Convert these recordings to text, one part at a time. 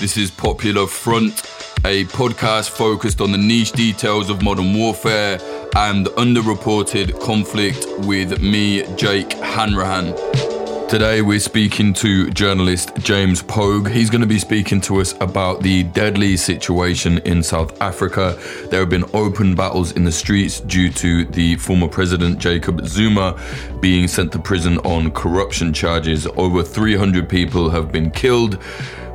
This is Popular Front, a podcast focused on the niche details of modern warfare and underreported conflict with me, Jake Hanrahan. Today, we're speaking to journalist James Pogue. He's going to be speaking to us about the deadly situation in South Africa. There have been open battles in the streets due to the former president Jacob Zuma being sent to prison on corruption charges. Over 300 people have been killed.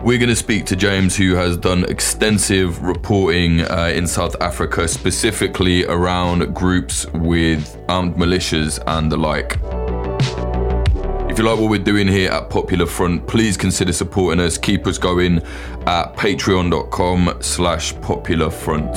We're going to speak to James, who has done extensive reporting uh, in South Africa, specifically around groups with armed militias and the like. If you like what we're doing here at Popular Front, please consider supporting us. Keep us going at patreon.com slash popular front.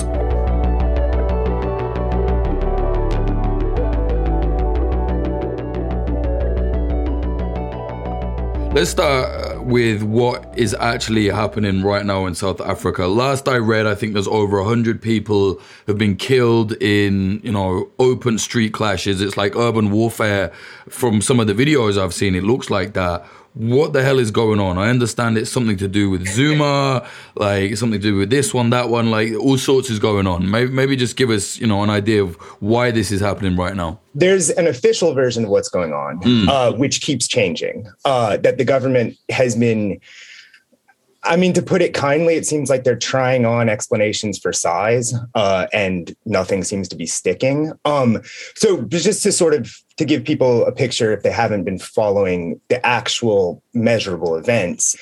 Let's start with what is actually happening right now in South Africa. Last I read, I think there's over 100 people have been killed in, you know, open street clashes. It's like urban warfare from some of the videos I've seen. It looks like that what the hell is going on? I understand it's something to do with Zuma, like something to do with this one, that one, like all sorts is going on. Maybe, maybe just give us, you know, an idea of why this is happening right now. There's an official version of what's going on, mm. uh, which keeps changing. Uh, that the government has been I mean, to put it kindly, it seems like they're trying on explanations for size, uh, and nothing seems to be sticking. Um, so just to sort of to give people a picture, if they haven't been following the actual measurable events,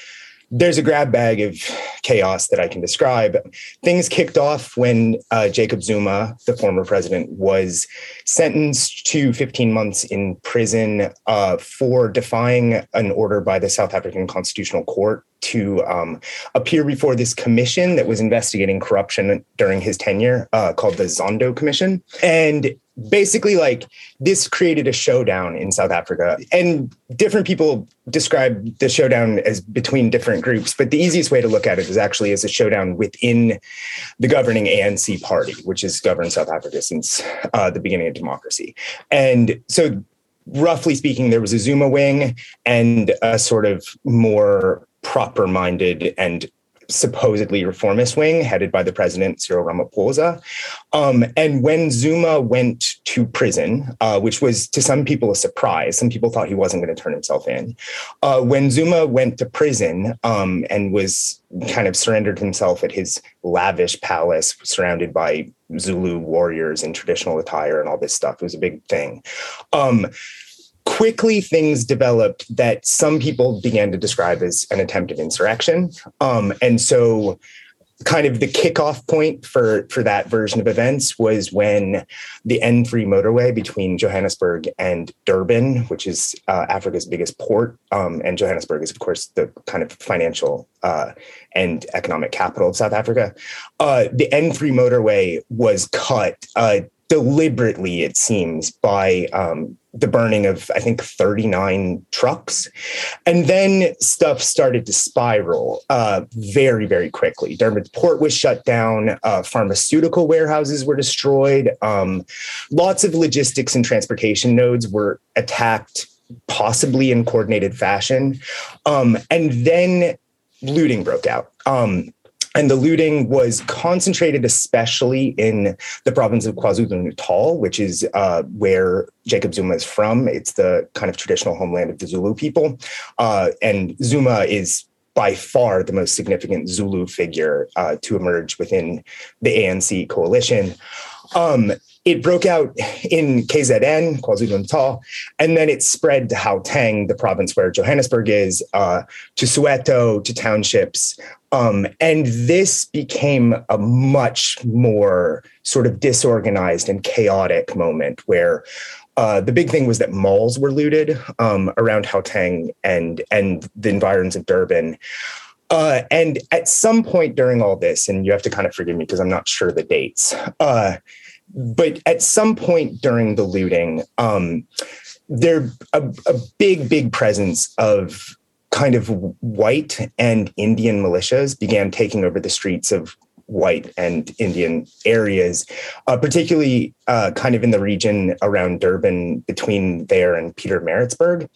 there's a grab bag of chaos that I can describe. Things kicked off when uh, Jacob Zuma, the former president, was sentenced to 15 months in prison uh, for defying an order by the South African Constitutional Court to um, appear before this commission that was investigating corruption during his tenure uh, called the Zondo Commission. And basically like this created a showdown in South Africa. And different people describe the showdown as between different groups but the easiest way to look at it is actually as a showdown within the governing ANC party which has governed South Africa since uh, the beginning of democracy. And so roughly speaking there was a Zuma wing and a sort of more proper minded and supposedly reformist wing headed by the president Cyril Ramaphosa. Um, and when Zuma went to prison, uh, which was to some people a surprise, some people thought he wasn't going to turn himself in. Uh, when Zuma went to prison um, and was kind of surrendered himself at his lavish palace surrounded by Zulu warriors in traditional attire and all this stuff, it was a big thing. Um, quickly things developed that some people began to describe as an attempted insurrection. Um, and so kind of the kickoff point for for that version of events was when the N3 motorway between Johannesburg and Durban, which is uh, Africa's biggest port, um, and Johannesburg is of course the kind of financial uh, and economic capital of South Africa. Uh, the N3 motorway was cut uh, deliberately, it seems, by um, the burning of, I think, 39 trucks. And then stuff started to spiral uh, very, very quickly. Durban's port was shut down, uh, pharmaceutical warehouses were destroyed, um, lots of logistics and transportation nodes were attacked, possibly in coordinated fashion. Um, and then looting broke out. Um, and the looting was concentrated especially in the province of KwaZulu-Natal, which is uh, where Jacob Zuma is from. It's the kind of traditional homeland of the Zulu people. Uh, and Zuma is by far the most significant Zulu figure uh, to emerge within the ANC coalition. Um, it broke out in KZN, KwaZulu Natal, and then it spread to Gauteng, the province where Johannesburg is, uh, to Soweto, to townships. Um, and this became a much more sort of disorganized and chaotic moment where uh, the big thing was that malls were looted um, around Gauteng and and the environs of Durban. Uh, and at some point during all this, and you have to kind of forgive me because I'm not sure the dates, uh, but at some point during the looting, um, there a, a big, big presence of kind of white and Indian militias began taking over the streets of white and Indian areas, uh, particularly uh, kind of in the region around Durban, between there and Pietermaritzburg.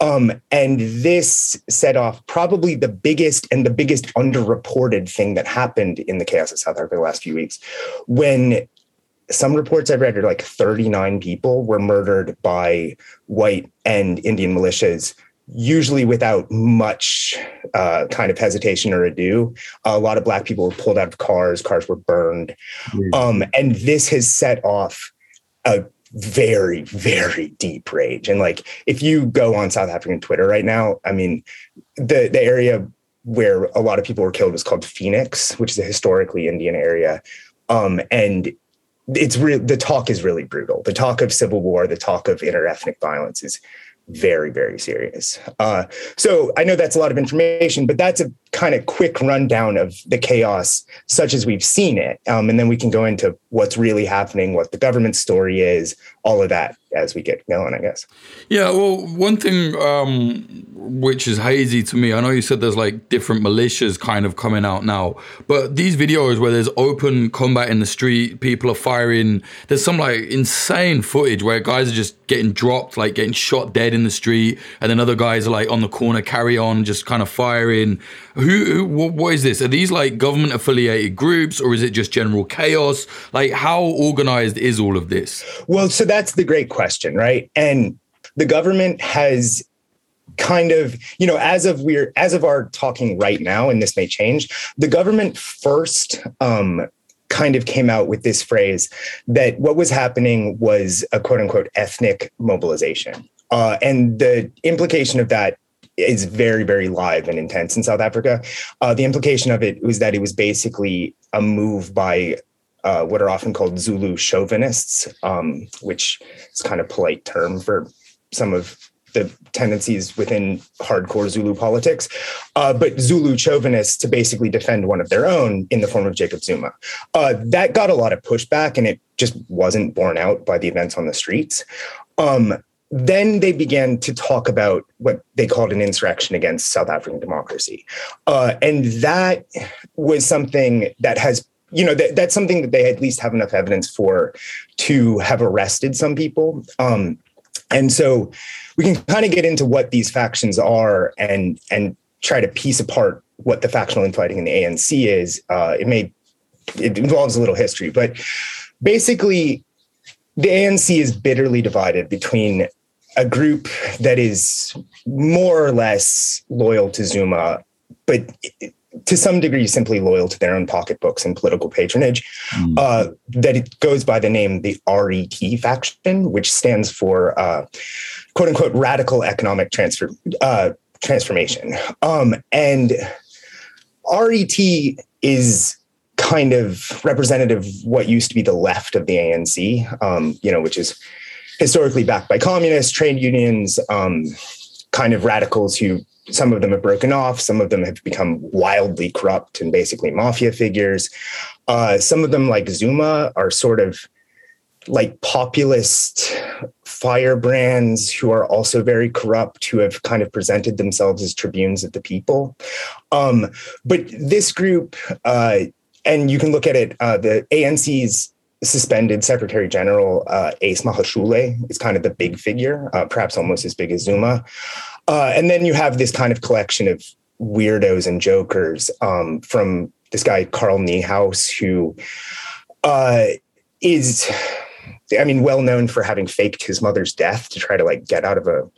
Um, and this set off probably the biggest and the biggest underreported thing that happened in the chaos of South Africa the last few weeks, when some reports I've read are like 39 people were murdered by white and Indian militias usually without much uh, kind of hesitation or ado. A lot of black people were pulled out of cars, cars were burned. Mm-hmm. Um, and this has set off a very, very deep rage. And like if you go on South African Twitter right now, I mean, the the area where a lot of people were killed was called Phoenix, which is a historically Indian area. Um, and it's real the talk is really brutal. The talk of civil war, the talk of interethnic violence is very, very serious. Uh, so I know that's a lot of information, but that's a kind of quick rundown of the chaos such as we've seen it. Um, and then we can go into what's really happening, what the government story is, all of that as we get going, I guess. Yeah, well, one thing um, which is hazy to me, I know you said there's like different militias kind of coming out now, but these videos where there's open combat in the street, people are firing, there's some like insane footage where guys are just getting dropped, like getting shot dead in the street, and then other guys are like on the corner, carry on, just kind of firing. Who, who what is this? Are these like government affiliated groups or is it just general chaos? Like, how organized is all of this? Well, so that's the great question, right? And the government has kind of you know as of we're as of our talking right now and this may change the government first um kind of came out with this phrase that what was happening was a quote unquote ethnic mobilization uh, and the implication of that is very, very live and intense in South Africa. Uh, the implication of it was that it was basically a move by uh, what are often called Zulu chauvinists, um, which is kind of polite term for some of the tendencies within hardcore Zulu politics, uh, but Zulu chauvinists to basically defend one of their own in the form of Jacob Zuma. Uh, that got a lot of pushback, and it just wasn't borne out by the events on the streets. Um, then they began to talk about what they called an insurrection against South African democracy. Uh, and that was something that has, you know, that, that's something that they at least have enough evidence for to have arrested some people. Um, and so we can kind of get into what these factions are and and try to piece apart what the factional infighting in the ANC is. Uh, it may it involves a little history, but basically the ANC is bitterly divided between a group that is more or less loyal to Zuma, but to some degree simply loyal to their own pocketbooks and political patronage. Mm. Uh, that it goes by the name the RET faction, which stands for uh, quote unquote radical economic transfer uh, transformation. Um, and RET is kind of representative of what used to be the left of the ANC, um, you know, which is historically backed by communists, trade unions, um, kind of radicals who some of them have broken off, some of them have become wildly corrupt and basically mafia figures. Uh, some of them, like Zuma, are sort of like populist firebrands who are also very corrupt, who have kind of presented themselves as tribunes of the people. Um, but this group, uh, and you can look at it, uh, the ANC's suspended Secretary General uh, Ace Magashule is kind of the big figure, uh, perhaps almost as big as Zuma. Uh, and then you have this kind of collection of weirdos and jokers um, from this guy Carl Niehaus, who uh, is, I mean, well known for having faked his mother's death to try to like get out of a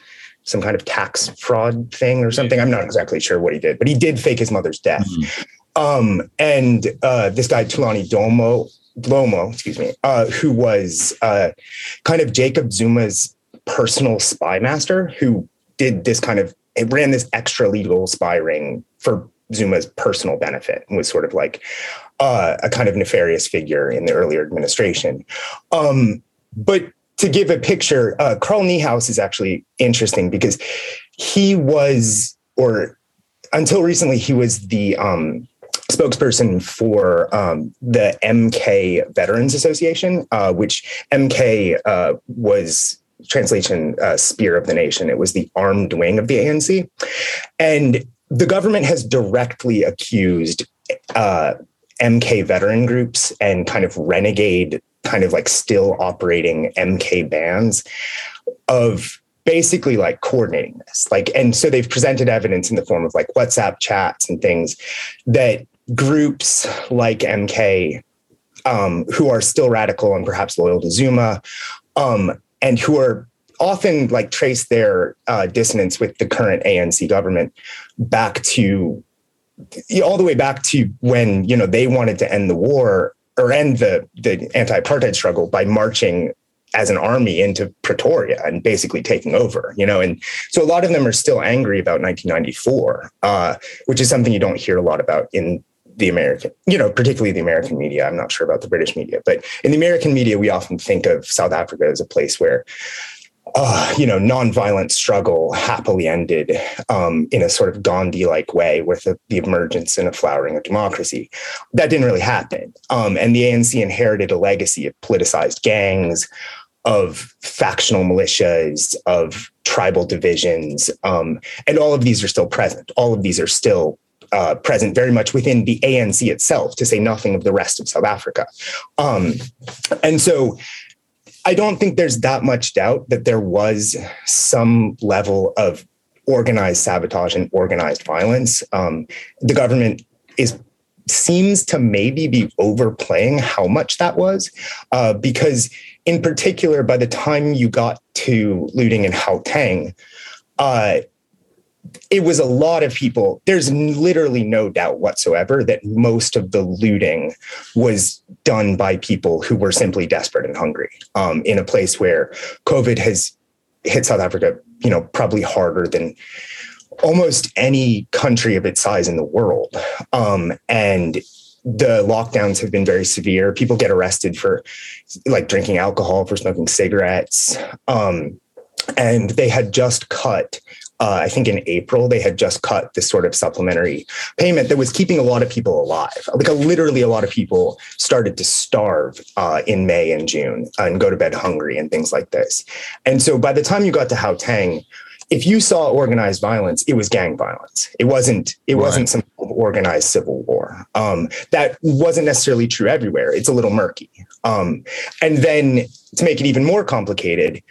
some kind of tax fraud thing or something. I'm not exactly sure what he did, but he did fake his mother's death. Mm-hmm. Um, and uh, this guy Thulani Domo Dhlomo, excuse me, uh, who was uh, kind of Jacob Zuma's personal spy master, who did this kind of it ran this extra legal spy ring for Zuma's personal benefit and was sort of like uh, a kind of nefarious figure in the earlier administration. Um, but to give a picture, uh, Carl Niehaus is actually interesting because he was, or until recently, he was the um, spokesperson for um, the MK Veterans Association, uh, which MK uh, was translation uh, spear of the nation. It was the armed wing of the ANC, and the government has directly accused uh, MK veteran groups and kind of renegade, kind of like still operating MK bands of basically like coordinating this. Like, and so they've presented evidence in the form of like WhatsApp chats and things that groups like MK, um, who are still radical and perhaps loyal to Zuma, um, and who are often like trace their uh, dissonance with the current ANC government back to all the way back to when you know they wanted to end the war or end the the anti-apartheid struggle by marching as an army into Pretoria and basically taking over, you know, and so a lot of them are still angry about 1994, uh, which is something you don't hear a lot about in the American, you know, particularly the American media. I'm not sure about the British media, but in the American media, we often think of South Africa as a place where uh, you know, nonviolent struggle happily ended um, in a sort of Gandhi-like way with the, the, emergence and a flowering of democracy. That didn't really happen, um, and the ANC inherited a legacy of politicized gangs, of factional militias, of tribal divisions, um, and all of these are still present. All of these are still uh, present very much within the ANC itself, to say nothing of the rest of South Africa. Um, and so I don't think there's that much doubt that there was some level of organized sabotage and organized violence. Um, the government is seems to maybe be overplaying how much that was, uh, because in particular, by the time you got to looting in Gauteng, uh, it was a lot of people. There's literally no doubt whatsoever that most of the looting was done by people who were simply desperate and hungry um, in a place where COVID has hit South Africa, you know, probably harder than almost any country of its size in the world. Um, and the lockdowns have been very severe. People get arrested for like drinking alcohol, for smoking cigarettes. Um, and they had just cut uh, I think in April, they had just cut this sort of supplementary payment that was keeping a lot of people alive. Like a, literally, a lot of people started to starve uh, in May and June and go to bed hungry and things like this. And so by the time you got to Gauteng, if you saw organized violence, it was gang violence. It wasn't. It right. wasn't some organized civil war. Um, that wasn't necessarily true everywhere. It's a little murky. Um, and then to make it even more complicated,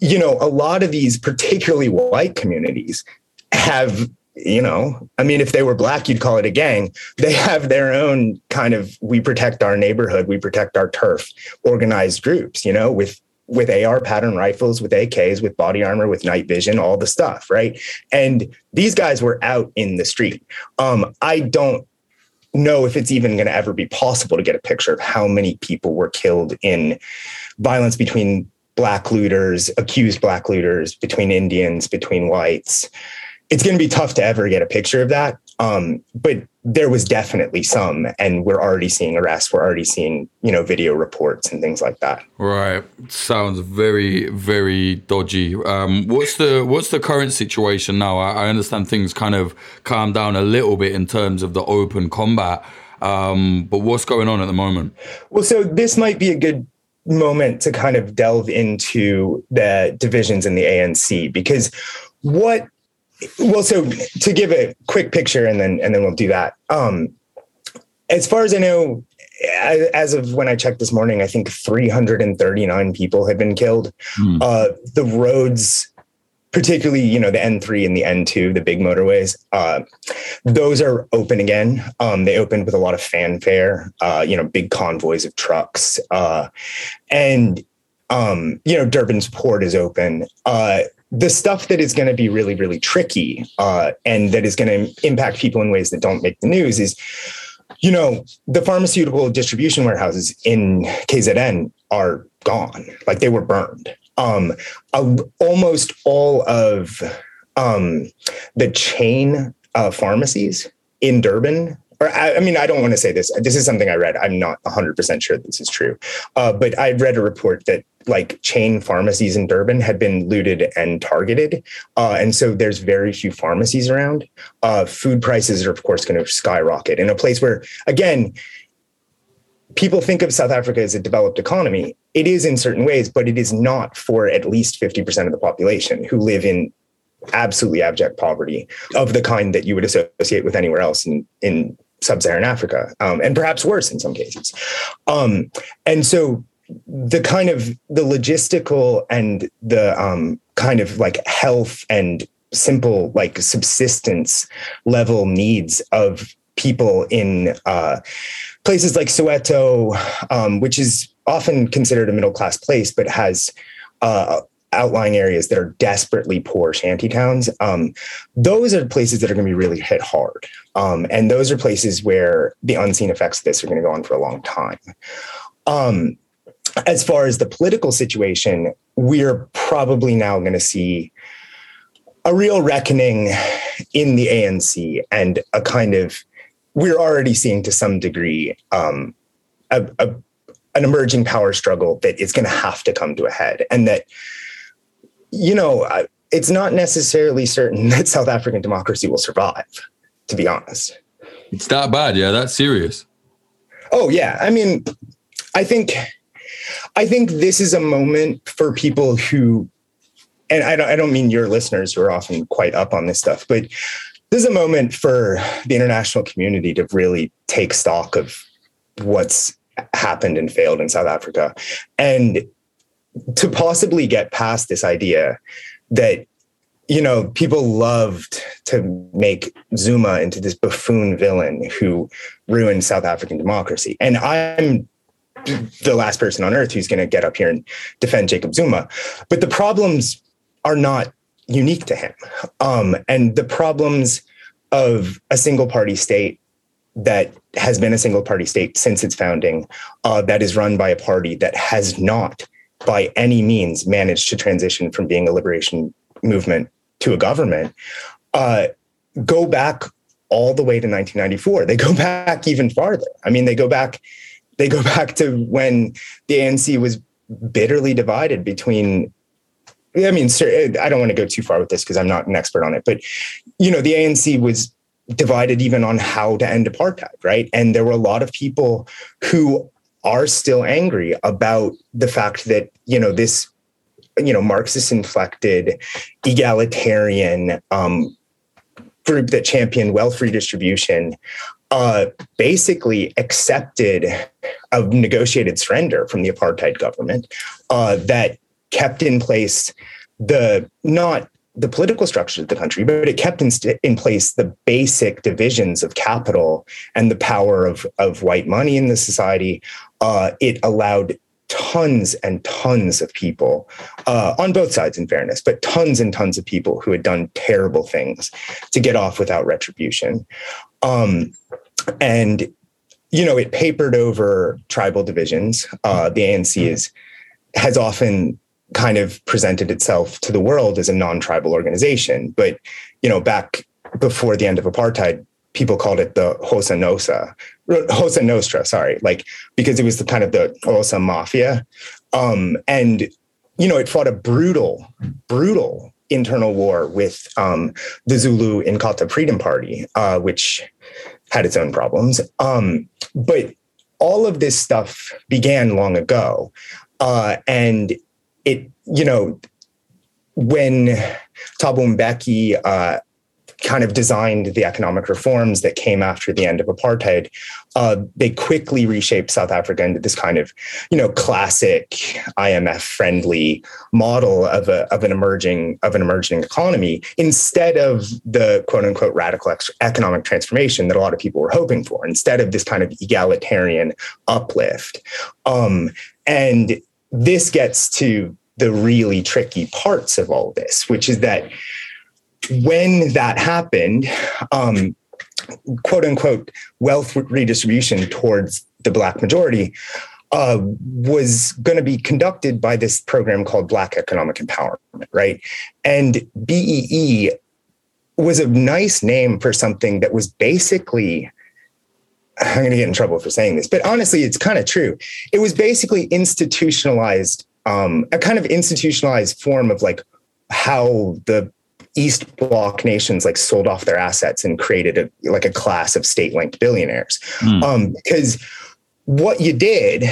you know, a lot of these, particularly white communities, have you know i mean if they were black you'd call it a gang. They have their own kind of we protect our neighborhood we protect our turf organized groups you know with with ar pattern rifles with ak's with body armor with night vision all the stuff right? And these guys were out in the street. Um i don't know if it's even going to ever be possible to get a picture of how many people were killed in violence between black looters, accused black looters between Indians, between whites. It's going to be tough to ever get a picture of that. Um, but there was definitely some, and we're already seeing arrests. We're already seeing, you know, video reports and things like that. Right. Sounds very, very dodgy. Um, what's the what's the current situation now? I, I, understand things kind of calmed down a little bit in terms of the open combat. Um, but what's going on at the moment? Well, so this might be a good moment to kind of delve into the divisions in the ANC because what well so to give a quick picture and then and then we'll do that um as far as i know as of when i checked this morning i think 339 people have been killed mm. uh the roads particularly you know the N3 and the N2, the big motorways. Uh, those are open again. Um, they opened with a lot of fanfare. Uh, you know, big convoys of trucks, uh, and um, you know Durban's port is open. Uh, the stuff that is going to be really really tricky uh, and that is going to impact people in ways that don't make the news is. You know, the pharmaceutical distribution warehouses in KZN are gone. Like they were burned um, almost all of um, the chain of pharmacies in Durban. Or I, I mean, I don't want to say this. This is something I read. I'm not 100% sure this is true. Uh, but I read a report that like chain pharmacies in Durban had been looted and targeted. Uh, and so there's very few pharmacies around. Uh, food prices are, of course, going to skyrocket in a place where, again, people think of South Africa as a developed economy. It is in certain ways, but it is not for at least 50% of the population who live in absolutely abject poverty of the kind that you would associate with anywhere else in, in sub-Saharan Africa, um, and perhaps worse in some cases. Um, and so the kind of the logistical and the um, kind of like health and simple like subsistence level needs of people in uh, places like Soweto, um, which is often considered a middle class place, but has uh, outlying areas that are desperately poor shanty towns. Um, those are places that are going to be really hit hard. Um, and those are places where the unseen effects of this are going to go on for a long time. Um, as far as the political situation, we're probably now going to see a real reckoning in the ANC and a kind of we're already seeing to some degree um, a, a, an emerging power struggle that is going to have to come to a head, and that you know it's not necessarily certain that South African democracy will survive. To be honest, it's that bad. Yeah, that's serious. Oh yeah, I mean, I think I think this is a moment for people who and I don't, I don't mean your listeners who are often quite up on this stuff, but this is a moment for the international community to really take stock of what's happened and failed in South Africa. And to possibly get past this idea that you know people loved to make Zuma into this buffoon villain who ruined South African democracy. And I'm the last person on earth who's going to get up here and defend Jacob Zuma. But the problems are not unique to him. Um, and the problems of a single party state that has been a single party state since its founding, uh, that is run by a party that has not, by any means, managed to transition from being a liberation movement to a government, uh, go back all the way to 1994. They go back even farther. I mean, they go back, they go back to when the ANC was bitterly divided between I mean, I don't want to go too far with this because I'm not an expert on it, but you know, the ANC was divided even on how to end apartheid, right? And there were a lot of people who are still angry about the fact that you know this, you know, Marxist inflected, egalitarian um, group that championed wealth redistribution uh, basically accepted a negotiated surrender from the apartheid government uh, that kept in place the not the political structure of the country, but it kept in, st- in place the basic divisions of capital and the power of, of white money in the society. Uh, it allowed tons and tons of people uh, on both sides, in fairness, but tons and tons of people who had done terrible things to get off without retribution. Um, and, you know, it papered over tribal divisions. Uh, the ANC is has often kind of presented itself to the world as a non-tribal organization. But you know, back before the end of apartheid, people called it the Cosa Nostra, Xhosa Nostra, sorry, like because it was the kind of the Xhosa mafia, um, and you know, it fought a brutal, brutal internal war with um, the Zulu Inkatha Freedom Party, uh, which had its own problems. Um, but all of this stuff began long ago, uh, and it, you know, when Thabo Mbeki uh, kind of designed the economic reforms that came after the end of apartheid, uh, they quickly reshaped South Africa into this kind of, you know, classic IMF-friendly model of a of an emerging of an emerging economy instead of the quote unquote radical economic transformation that a lot of people were hoping for. Instead of this kind of egalitarian uplift, um, and this gets to the really tricky parts of all this, which is that when that happened, um, quote unquote, wealth redistribution towards the Black majority uh, was going to be conducted by this program called Black Economic Empowerment, right? And BEE was a nice name for something that was basically I'm going to get in trouble for saying this, but honestly, it's kind of true. It was basically institutionalized, um, a kind of institutionalized form of like how the East Bloc nations like sold off their assets and created a like a class of state-linked billionaires. Mm. Um, because what you did,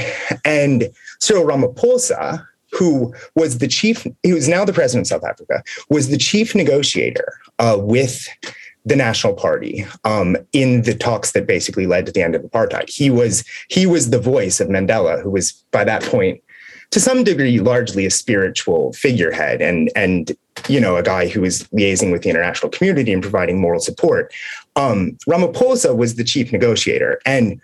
and Cyril Ramaphosa, who was the chief, he was now the president of South Africa, was the chief negotiator uh, with the National Party um, in the talks that basically led to the end of apartheid. He was he was the voice of Mandela, who was by that point, to some degree, largely a spiritual figurehead and and you know a guy who was liaising with the international community and providing moral support. Um, Ramaphosa was the chief negotiator, and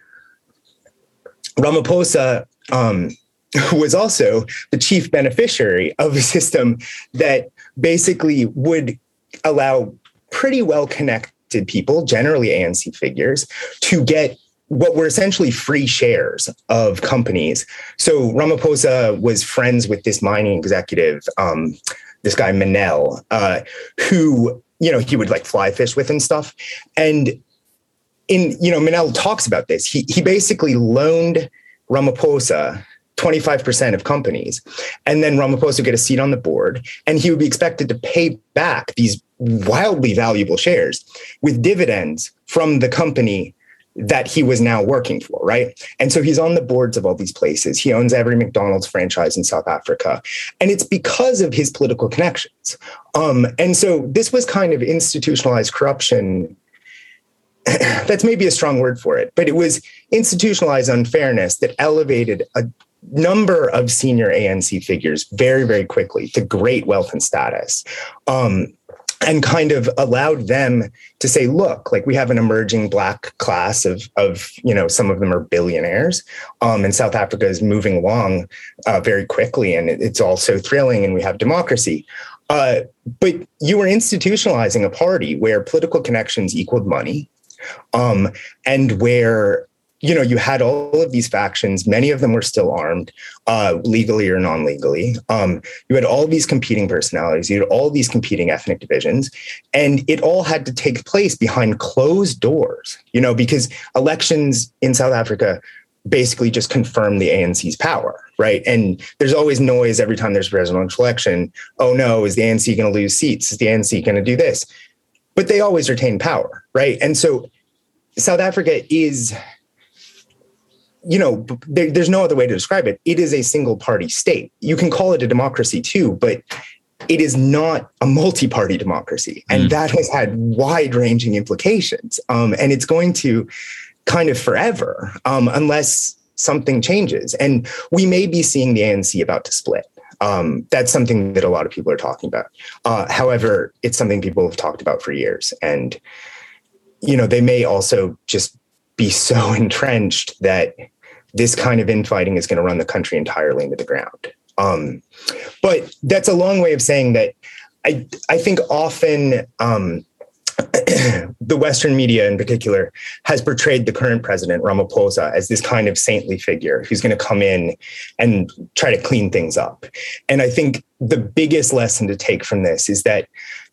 Ramaphosa. Um, was also the chief beneficiary of a system that basically would allow pretty well connected people, generally ANC figures, to get what were essentially free shares of companies. So Ramaphosa was friends with this mining executive, um, this guy Manel, uh, who you know he would like fly fish with and stuff. And in you know Manel talks about this. He he basically loaned Ramaphosa 25% of companies. And then Ramaphosa would get a seat on the board, and he would be expected to pay back these wildly valuable shares with dividends from the company that he was now working for, right? And so he's on the boards of all these places. He owns every McDonald's franchise in South Africa. And it's because of his political connections. Um, and so this was kind of institutionalized corruption. That's maybe a strong word for it, but it was institutionalized unfairness that elevated a number of senior ANC figures very, very quickly to great wealth and status. Um, and kind of allowed them to say, look, like we have an emerging black class of, of you know, some of them are billionaires. Um, and South Africa is moving along uh, very quickly and it, it's all so thrilling and we have democracy. Uh, but you were institutionalizing a party where political connections equaled money um, and where you know, you had all of these factions. Many of them were still armed, uh, legally or non-legally. Um, you had all these competing personalities. You had all these competing ethnic divisions, and it all had to take place behind closed doors. You know, because elections in South Africa basically just confirm the ANC's power, right? And there's always noise every time there's a presidential election. Oh no, is the ANC going to lose seats? Is the ANC going to do this? But they always retain power, right? And so South Africa is you know, there, there's no other way to describe it. It is a single party state. You can call it a democracy too, but it is not a multi party democracy. And mm. that has had wide ranging implications. Um, and it's going to kind of forever um, unless something changes. And we may be seeing the ANC about to split. Um, that's something that a lot of people are talking about. Uh, however, it's something people have talked about for years. And, you know, they may also just be so entrenched that this kind of infighting is going to run the country entirely into the ground. Um, but that's a long way of saying that I I think often um, the Western media in particular has portrayed the current president Ramaphosa as this kind of saintly figure who's going to come in and try to clean things up. And I think the biggest lesson to take from this is that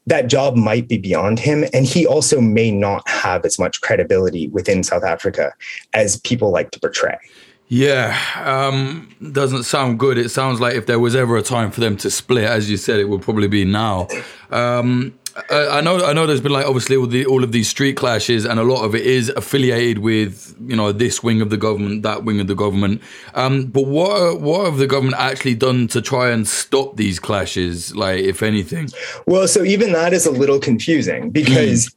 that job might be beyond him. And he also may not have as much credibility within South Africa as people like to portray. Yeah, um, doesn't sound good. It sounds like if there was ever a time for them to split, as you said, it would probably be now. Um, I, I know, I know. There's been like obviously all the all of these street clashes, and a lot of it is affiliated with you know this wing of the government, that wing of the government. Um, but what what have the government actually done to try and stop these clashes? Like, if anything. Well, so even that is a little confusing because,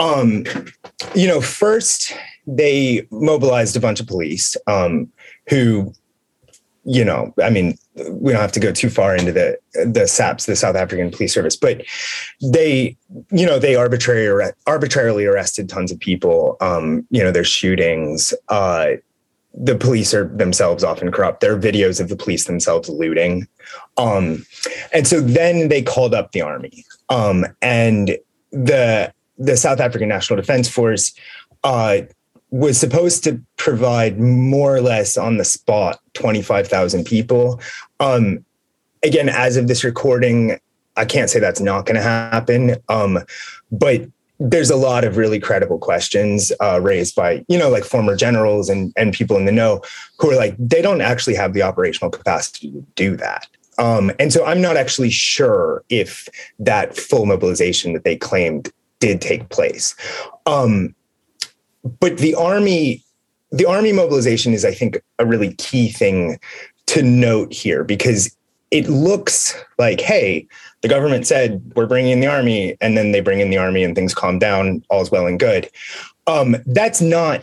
mm. um, you know, first they mobilized a bunch of police um, who, you know, I mean, we don't have to go too far into the the SAPS, the South African Police Service, but they, you know, they arbitrarily arbitrarily arrested tons of people. Um, you know, there's shootings. Uh, the police are themselves often corrupt. There are videos of the police themselves looting. Um, and so then they called up the army. Um, and the the South African National Defense Force uh, was supposed to provide more or less on the spot 25,000 people. Um, again, as of this recording, I can't say that's not going to happen. Um, but there's a lot of really credible questions uh, raised by, you know, like former generals and, and people in the know who are like, they don't actually have the operational capacity to do that. Um, and so I'm not actually sure if that full mobilization that they claimed did take place. Um, but the army the army mobilization is i think a really key thing to note here because it looks like, hey, the government said we're bringing in the army, and then they bring in the army and things calm down, all's well and good. Um, that's not,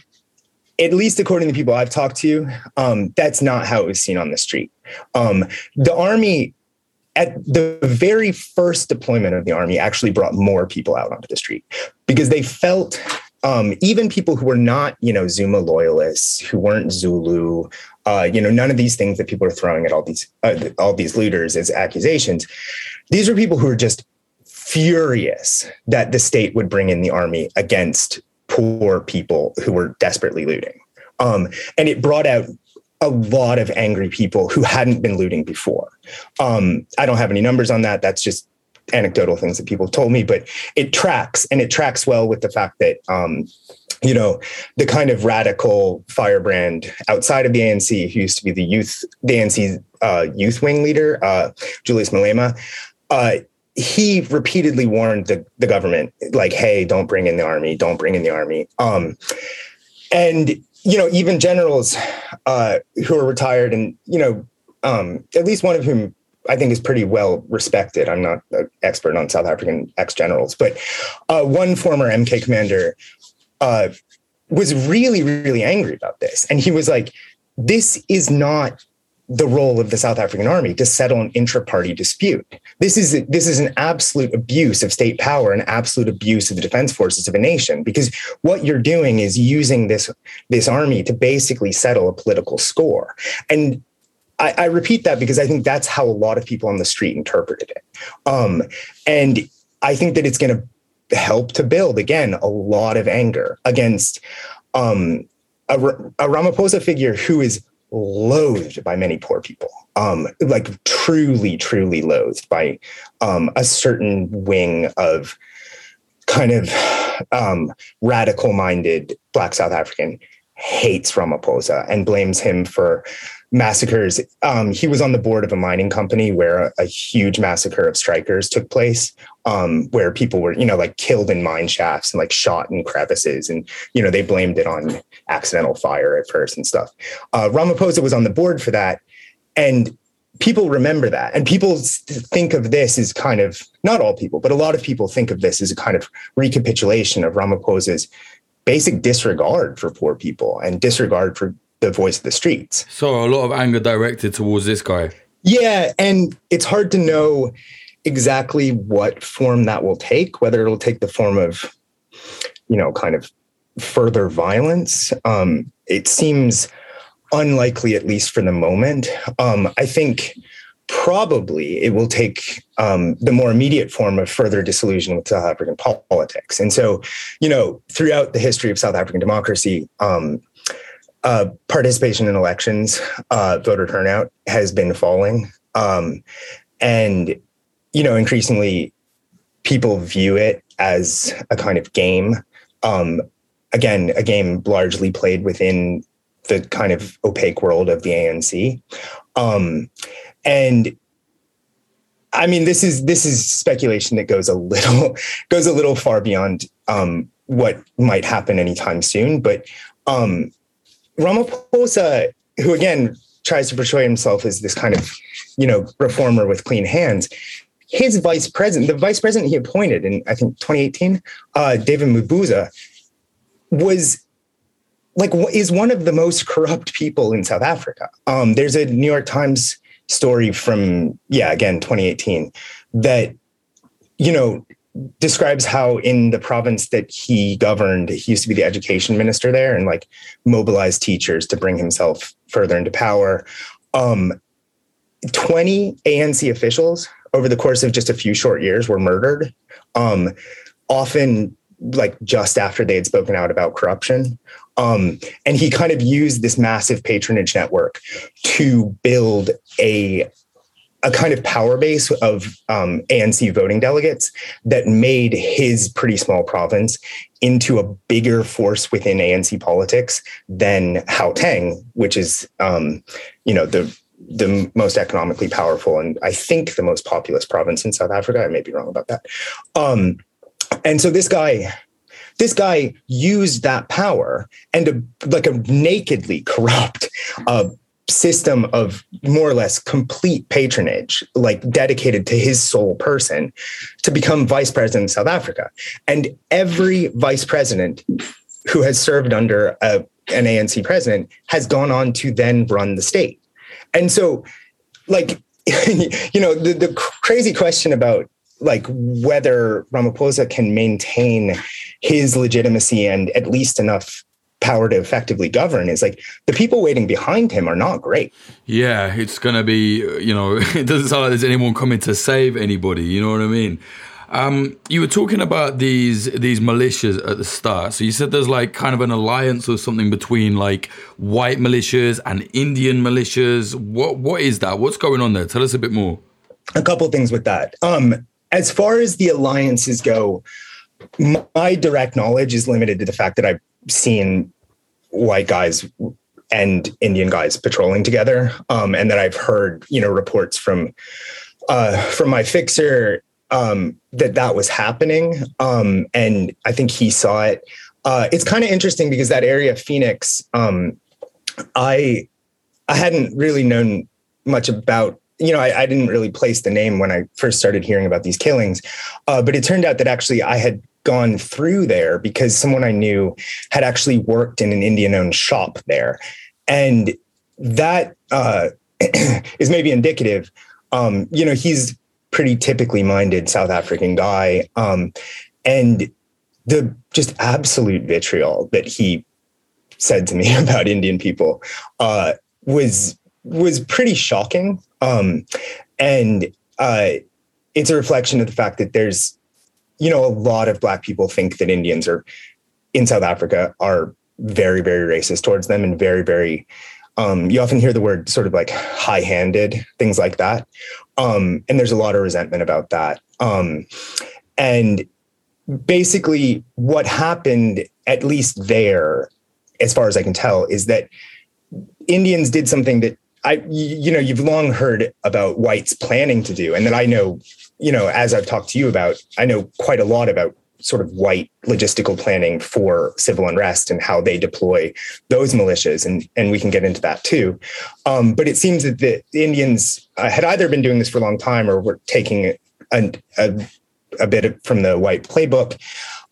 at least according to people I've talked to, um, that's not how it was seen on the street. Um, the army, at the very first deployment of the army, actually brought more people out onto the street because they felt um, even people who were not, you know, Zuma loyalists, who weren't Zulu, uh, you know, none of these things that people are throwing at all these uh, all these looters as accusations. These are people who are just furious that the state would bring in the army against poor people who were desperately looting. Um, and it brought out a lot of angry people who hadn't been looting before. Um, I don't have any numbers on that. That's just anecdotal things that people told me, but it tracks and it tracks well with the fact that, um, you know, the kind of radical firebrand outside of the ANC, who used to be the youth, the uh, youth wing leader, uh, Julius Malema, uh, he repeatedly warned the, the government, like, hey, don't bring in the army, don't bring in the army. Um, and, you know, even generals uh, who are retired and, you know, um, at least one of whom I think is pretty well respected. I'm not an expert on South African ex generals, but uh, one former MK commander uh, was really, really angry about this. And he was like, this is not the role of the South African army to settle an intra-party dispute. This is this is an absolute abuse of state power, an absolute abuse of the defense forces of a nation. Because what you're doing is using this this army to basically settle a political score. And I, I, repeat that because I think that's how a lot of people on the street interpreted it. Um, and I think that it's going to help to build, again, a lot of anger against um, a, a Ramaphosa figure who is loathed by many poor people, um, like truly, truly loathed by um, a certain wing of kind of um, radical minded Black South African hates Ramaphosa and blames him for massacres. Um, he was on the board of a mining company where a, a huge massacre of strikers took place, um, where people were, you know, like killed in mine shafts and like shot in crevices. And, you know, they blamed it on accidental fire at first and stuff. Uh, Ramaphosa was on the board for that. And people remember that. And people think of this as kind of, not all people, but a lot of people think of this as a kind of recapitulation of Ramaphosa's basic disregard for poor people and disregard for the voice of the streets. So a lot of anger directed towards this guy. Yeah, and it's hard to know exactly what form that will take, whether it'll take the form of, you know, kind of further violence. Um, it seems unlikely, at least for the moment. Um, I think probably it will take um, the more immediate form of further disillusion with South African politics. And so, you know, throughout the history of South African democracy, um, uh, participation in elections, uh, voter turnout has been falling. Um, and, you know, increasingly people view it as a kind of game. Um, again, a game largely played within the kind of opaque world of the ANC. And I mean, this is this is speculation that goes a little goes a little far beyond um, what might happen anytime soon. But um, Ramaphosa, who again tries to portray himself as this kind of, you know, reformer with clean hands, his vice president, the vice president he appointed in I think 2018, uh, David Mabuza, was like is one of the most corrupt people in South Africa. Um, there's a New York Times story from yeah again 2018 that you know describes how in the province that he governed, he used to be the education minister there and like mobilized teachers to bring himself further into power. Um, 20 ANC officials over the course of just a few short years were murdered, um, often like just after they had spoken out about corruption. Um, and he kind of used this massive patronage network to build a a kind of power base of um, ANC voting delegates that made his pretty small province into a bigger force within ANC politics than Gauteng, which is, um, you know, the the most economically powerful and I think the most populous province in South Africa. I may be wrong about that. Um, and so this guy, this guy used that power and a, like a nakedly corrupt uh, system of more or less complete patronage, like dedicated to his sole person, to become vice president of South Africa. And every vice president who has served under a, an ANC president has gone on to then run the state. And so, like, you know, the, the crazy question about like whether Ramaphosa can maintain his legitimacy and at least enough power to effectively govern is like the people waiting behind him are not great. Yeah, it's going to be, you know, it doesn't sound like there's anyone coming to save anybody. You know what I mean? Um, you were talking about these these militias at the start. So you said there's like kind of an alliance or something between like white militias and Indian militias. What what is that? What's going on there? Tell us a bit more. A couple things with that. Um, as far as the alliances go, my direct knowledge is limited to the fact that I've seen white guys and Indian guys patrolling together, um, and that I've heard you know reports from uh, from my fixer um, that that was happening, um, and I think he saw it. Uh, it's kind of interesting because that area of Phoenix, um, I I hadn't really known much about you know, I, I, didn't really place the name when I first started hearing about these killings, uh, but it turned out that actually I had gone through there because someone I knew had actually worked in an Indian-owned shop there, and that uh, is maybe indicative. Um, you know, he's pretty typically minded South African guy, um, and the just absolute vitriol that he said to me about Indian people uh, was was pretty shocking. Um, and uh, it's a reflection of the fact that there's, you know, a lot of Black people think that Indians are in South Africa are very, very racist towards them and very, very. Um, you often hear the word sort of like high handed, things like that. Um, and there's a lot of resentment about that. Um, and basically, what happened, at least there, as far as I can tell, is that Indians did something that I, you know, you've long heard about whites planning to do, and that I know, you know, as I've talked to you about, I know quite a lot about sort of white logistical planning for civil unrest and how they deploy those militias, and and we can get into that too. Um, but it seems that the Indians uh, had either been doing this for a long time or were taking a, a, a bit from the white playbook.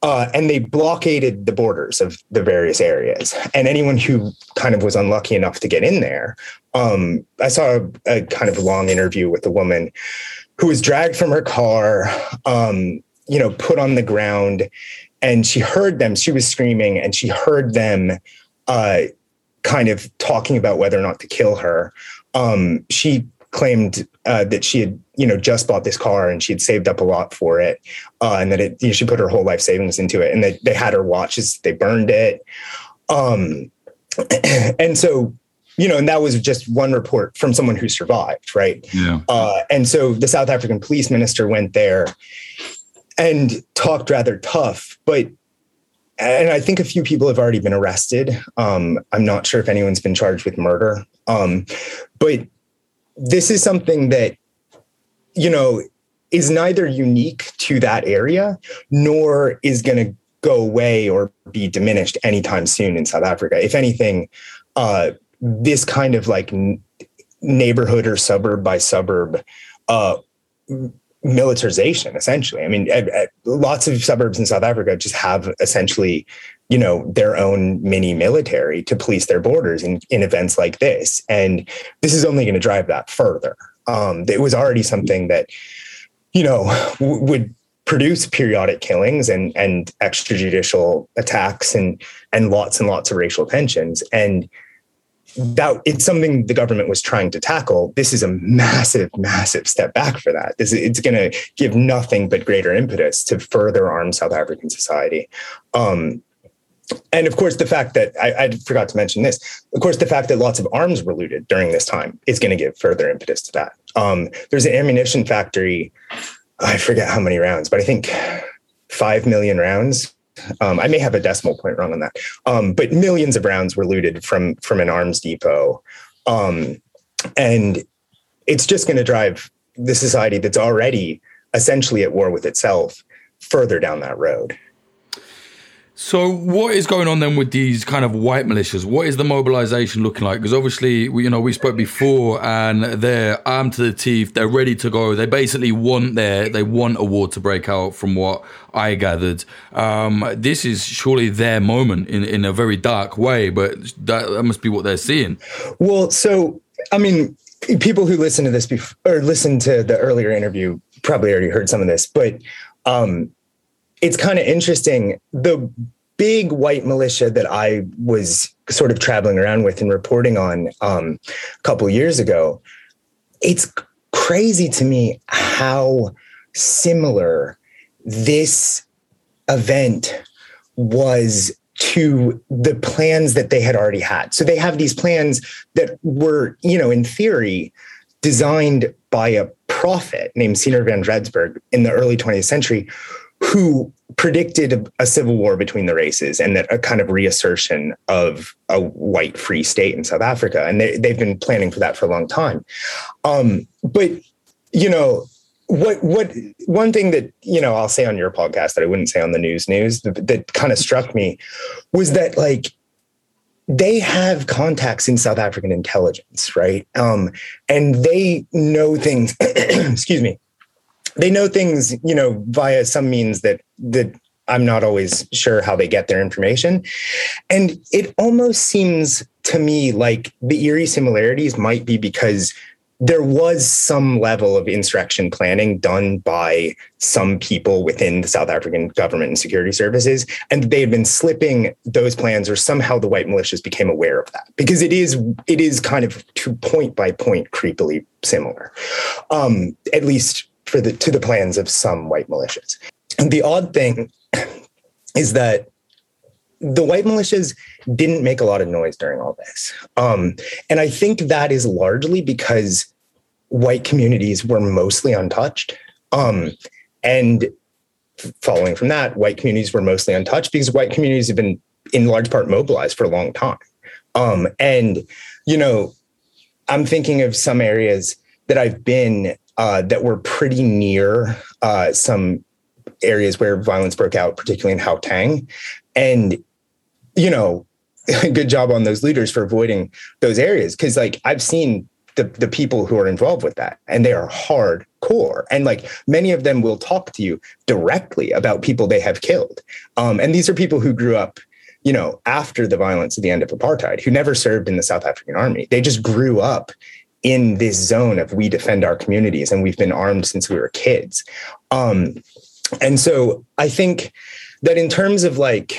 Uh, and they blockaded the borders of the various areas. And anyone who kind of was unlucky enough to get in there, um, I saw a, a, kind of long interview with a woman who was dragged from her car, um, you know, put on the ground, and she heard them. She was screaming, and she heard them uh, kind of talking about whether or not to kill her. Um, she claimed uh, that she had you know just bought this car and she had saved up a lot for it uh, and that it you know, she put her whole life savings into it and they, they had her watches they burned it um, and so you know and that was just one report from someone who survived right yeah uh, and so the south african police minister went there and talked rather tough but and I think a few people have already been arrested. Um, I'm not sure if anyone's been charged with murder. Um, but this is something that, you know, is neither unique to that area nor is going to go away or be diminished anytime soon in South Africa. If anything, uh, this kind of like n- neighborhood or suburb by suburb uh, militarization, essentially. I mean, lots of suburbs in South Africa just have essentially you know their own mini military to police their borders in, in events like this and this is only going to drive that further um, it was already something that you know w- would produce periodic killings and and extrajudicial attacks and and lots and lots of racial tensions and that it's something the government was trying to tackle. This is a massive, massive step back for that. This, it's going to give nothing but greater impetus to further arm South African society. Um, and of course, the fact that I, I, forgot to mention this, of course, the fact that lots of arms were looted during this time is going to give further impetus to that. Um, there's an ammunition factory. I forget how many rounds, but I think five million rounds. Um, I may have a decimal point wrong on that, um, but millions of rounds were looted from from an arms depot, um, and it's just going to drive the society that's already essentially at war with itself further down that road. So, what is going on then with these kind of white militias? What is the mobilization looking like? Because obviously, we, you know, we spoke before, and they're armed to the teeth. They're ready to go. They basically want their they want a war to break out. From what I gathered, um, this is surely their moment in in a very dark way. But that, that must be what they're seeing. Well, so I mean, people who listen to this before or listen to the earlier interview probably already heard some of this, but um, it's kind of interesting. The big white militia that I was sort of traveling around with and reporting on um, a couple years ago, it's crazy to me how similar this event was to the plans that they had already had. So they have these plans that were, you know, in theory, designed by a prophet named Siener van Rensburg in the early 20th century, who predicted a, civil war between the races and that a kind of reassertion of a white free state in South Africa. And they, have been planning for that for a long time. Um, but, you know, what what one thing that you know I'll say on your podcast that I wouldn't say on the news news that, that kind of struck me was that like they have contacts in South African intelligence, right? Um, and they know things. excuse me they know things, you know, via some means that that I'm not always sure how they get their information. And it almost seems to me like the eerie similarities might be because there was some level of insurrection planning done by some people within the South African government and security services, and they had been slipping those plans, or somehow the white militias became aware of that because it is it is kind of to point by point creepily similar, um, at least for the to the plans of some white militias. And the odd thing is that the white militias didn't make a lot of noise during all this. Um, and I think that is largely because white communities were mostly untouched. Um, and following from that, white communities were mostly untouched because white communities have been in large part mobilized for a long time. Um, and, you know, I'm thinking of some areas that I've been uh, that were pretty near uh, some areas where violence broke out, particularly in Gauteng. And, you know, good job on those leaders for avoiding those areas. Cause like I've seen the, the people who are involved with that and they are hardcore. And like many of them will talk to you directly about people they have killed. Um, and these are people who grew up you know, after the violence at the end of apartheid, who never served in the South African army. They just grew up in this zone of we defend our communities and we've been armed since we were kids. Um, and so I think that in terms of like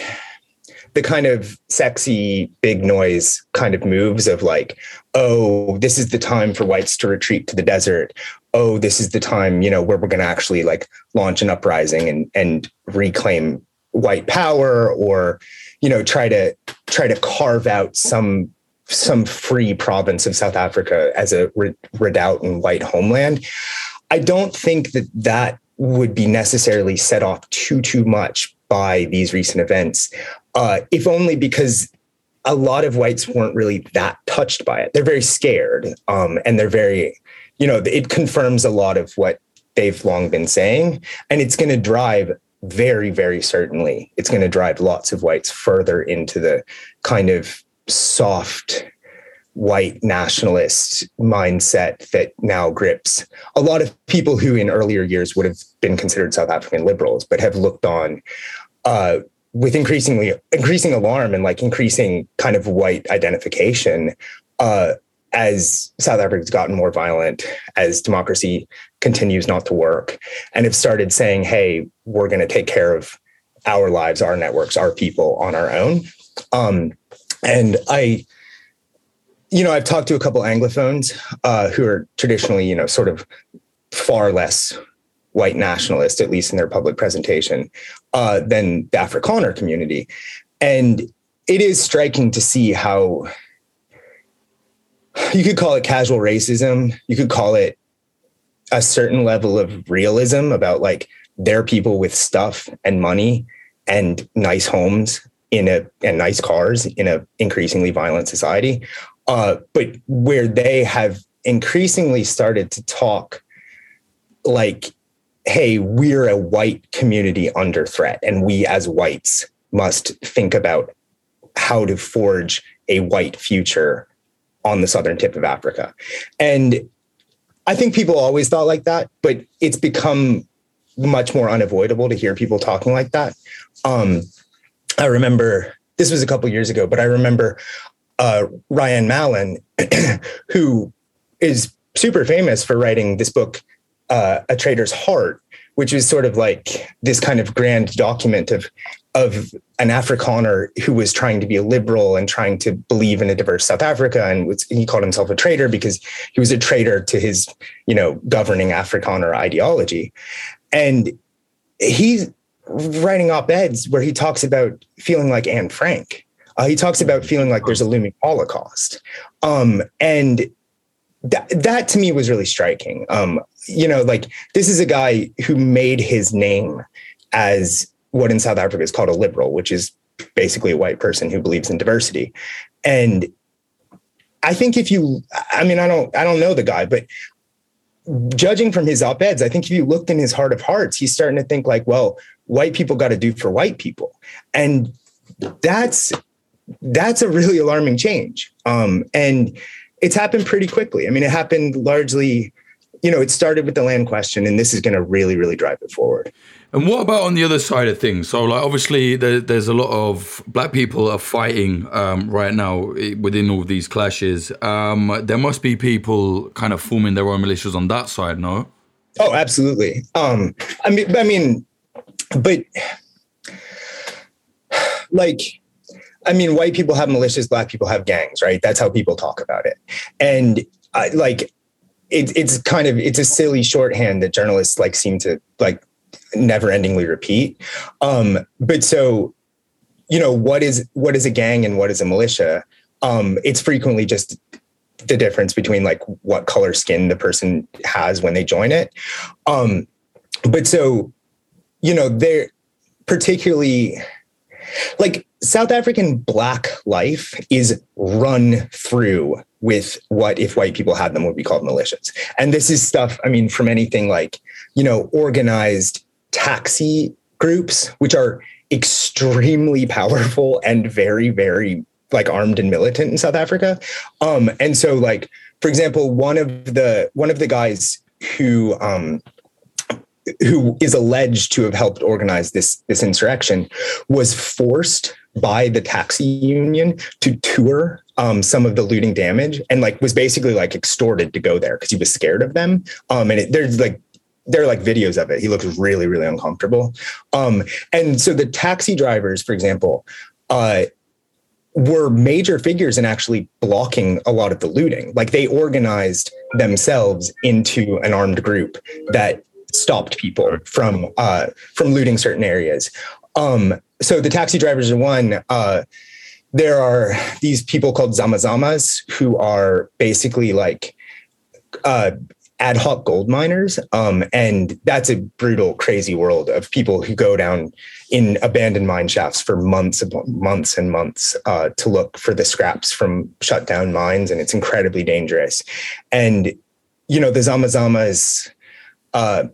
the kind of sexy big noise kind of moves of like, oh, this is the time for whites to retreat to the desert. Oh, this is the time, you know, where we're going to actually like launch an uprising and and reclaim white power or you know try to try to carve out some some free province of South Africa as a redoubt and white homeland. I don't think that that would be necessarily set off too too much by these recent events, uh, if only because a lot of whites weren't really that touched by it. They're very scared, um, and they're very, you know, it confirms a lot of what they've long been saying, and it's going to drive very, very certainly, it's going to drive lots of whites further into the kind of soft white nationalist mindset that now grips a lot of people who in earlier years would have been considered South African liberals, but have looked on uh, with increasingly increasing alarm and like increasing kind of white identification uh, as South Africa's gotten more violent, as democracy continues not to work, and have started saying, "Hey, we're going to take care of our lives, our networks, our people on our own." Um, and I, you know, I've talked to a couple Anglophones uh, who are traditionally, you know, sort of far less white nationalist, at least in their public presentation, uh, than the Afrikaner community. And it is striking to see how you could call it casual racism. You could call it a certain level of realism about like their people with stuff and money and nice homes in a and nice cars in a increasingly violent society uh, but where they have increasingly started to talk like hey we're a white community under threat and we as whites must think about how to forge a white future on the southern tip of Africa. And I think people always thought like that, but it's become much more unavoidable to hear people talking like that. Um, I remember this was a couple years ago, but I remember uh, Rian Malan, who is super famous for writing this book, uh, A Traitor's Heart, which is sort of like this kind of grand document of of an Afrikaner who was trying to be a liberal and trying to believe in a diverse South Africa, and was, he called himself a traitor because he was a traitor to his, you know, governing Afrikaner ideology, and he's writing op eds where he talks about feeling like Anne Frank. Uh, he talks about feeling like there's a looming Holocaust, um, and that that to me was really striking. Um, you know, like this is a guy who made his name as what in South Africa is called a liberal, which is basically a white person who believes in diversity. And I think if you, I mean, I don't, I don't know the guy, but judging from his op-eds, I think if you looked in his heart of hearts, he's starting to think like, well, white people got to do for white people. And that's, that's a really alarming change. Um, and it's happened pretty quickly. I mean, it happened largely, you know, it started with the land question, and this is going to really, really drive it forward. And what about on the other side of things? So, like, obviously, there, there's a lot of black people are fighting um, right now within all these clashes. Um, there must be people kind of forming their own militias on that side, no? Oh, absolutely. Um, I mean, I mean, but like, I mean, white people have militias, black people have gangs, right? That's how people talk about it, and uh, like, it, it's kind of it's a silly shorthand that journalists like seem to like never endingly repeat. Um, but so, you know, what is what is a gang and what is a militia? Um, it's frequently just the difference between like what color skin the person has when they join it. Um, but so, you know, they're particularly like South African black life is run through with what if white people had them would be called militias. And this is stuff, I mean, from anything like, you know, organized taxi groups, which are extremely powerful and very, very like armed and militant in South Africa. Um, and so like, for example, one of the one of the guys who um, who is alleged to have helped organize this this insurrection was forced by the taxi union to tour um, some of the looting damage and like was basically like extorted to go there because he was scared of them um, and it, there's like there are like videos of it. He looks really, really uncomfortable. Um, and so the taxi drivers, for example, uh, were major figures in actually blocking a lot of the looting. Like they organized themselves into an armed group that stopped people from uh, from looting certain areas. Um, so the taxi drivers are one. Uh, there are these people called zamazamas who are basically like uh, ad hoc gold miners. Um, and that's a brutal, crazy world of people who go down in abandoned mine shafts for months and months and months uh, to look for the scraps from shut down mines. And it's incredibly dangerous. And, you know, the Zamazamas, uh,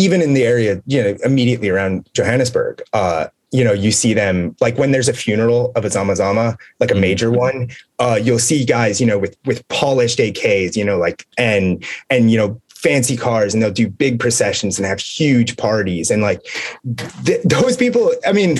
even in the area, you know, immediately around Johannesburg, uh, you know, you see them like when there's a funeral of a Zama Zama, like a mm-hmm. major one, uh, you'll see guys, you know, with with polished AKs, you know, like and and you know, fancy cars, and they'll do big processions and have huge parties, and like th- those people. I mean,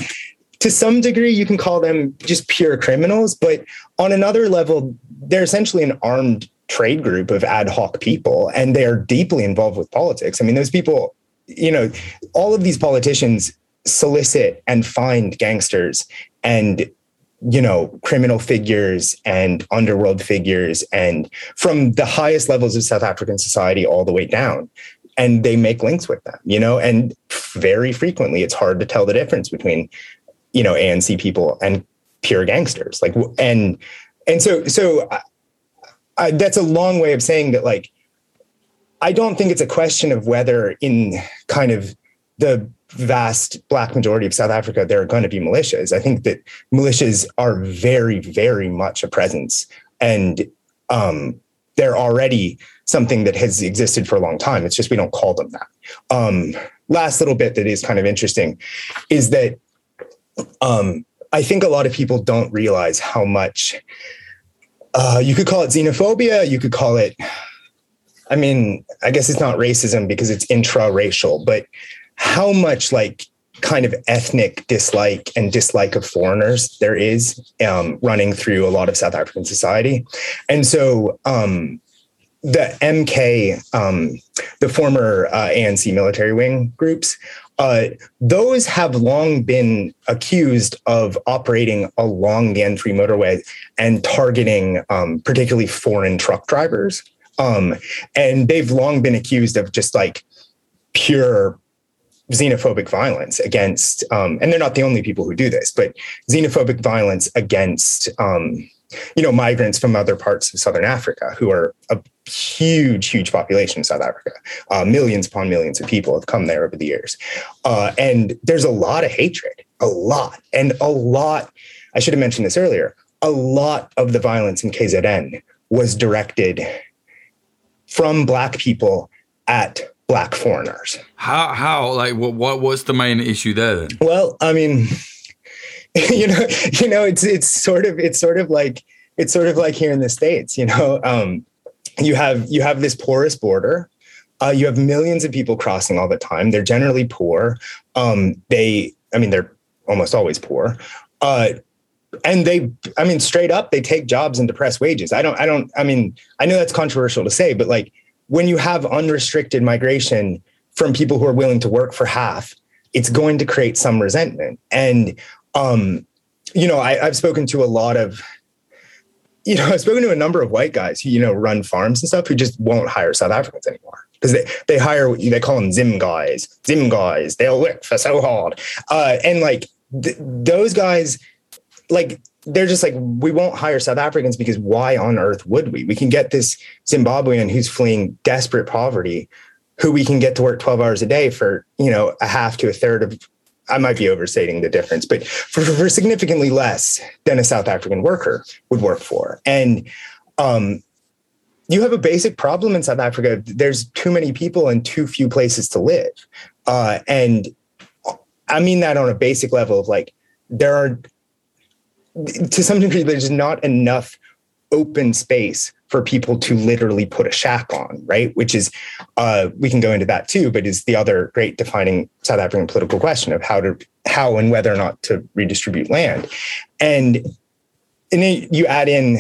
to some degree, you can call them just pure criminals, but on another level, they're essentially an armed trade group of ad hoc people, and they are deeply involved with politics. I mean, those people, you know, all of these politicians solicit and find gangsters and you know criminal figures and underworld figures and from the highest levels of south african society all the way down. And they make links with them you know and very frequently it's hard to tell the difference between you know anc people and pure gangsters. Like and and so so I, I, that's a long way of saying that like i don't think it's a question of whether in kind of the vast black majority of South Africa, there are going to be militias. I think that militias are very, very much a presence, and um, they're already something that has existed for a long time. It's just we don't call them that. Um, last little bit that is kind of interesting is that um, I think a lot of people don't realize how much uh, you could call it xenophobia. You could call it, I mean, I guess it's not racism because it's intra-racial, but how much like kind of ethnic dislike and dislike of foreigners there is um, running through a lot of South African society. And so um, the MK, um, the former uh, ANC military wing groups, uh, those have long been accused of operating along the N3 motorway and targeting um, particularly foreign truck drivers. Um, and they've long been accused of just like pure xenophobic violence against, um, and they're not the only people who do this, but xenophobic violence against, um, you know, migrants from other parts of Southern Africa who are a huge, huge population in South Africa. Uh, millions upon millions of people have come there over the years. Uh, and there's a lot of hatred, a lot. And a lot, I should have mentioned this earlier, a lot of the violence in KZN was directed from Black people at Black foreigners. How, how, like, what, what, what's the main issue there then? Well, I mean, you know, you know, it's, it's sort of, it's sort of like, it's sort of like here in the States, you know, um, you have you have this porous border. Uh, you have millions of people crossing all the time. They're generally poor. Um, they, I mean, they're almost always poor. Uh, and they, I mean, straight up, they take jobs and depress wages. I don't, I don't, I mean, I know that's controversial to say, but like when you have unrestricted migration from people who are willing to work for half, it's going to create some resentment. And, um, you know, I, I've spoken to a lot of you know, I've spoken to a number of white guys who, you know, run farms and stuff who just won't hire South Africans anymore because they, they hire, they call them Zim guys, Zim guys. They'll work for so hard. Uh, and like th- those guys, like, they're just like, we won't hire South Africans because why on earth would we? We can get this Zimbabwean who's fleeing desperate poverty who we can get to work 12 hours a day for, you know, a half to a third of I might be overstating the difference, but for, for significantly less than a South African worker would work for. And um, you have a basic problem in South Africa. There's too many people and too few places to live. Uh, and I mean that on a basic level of like, there are, to some degree, there's not enough open space for people to literally put a shack on, right? Which is, uh, we can go into that too, but is the other great defining South African political question of how to, how and whether or not to redistribute land. And, and then you add in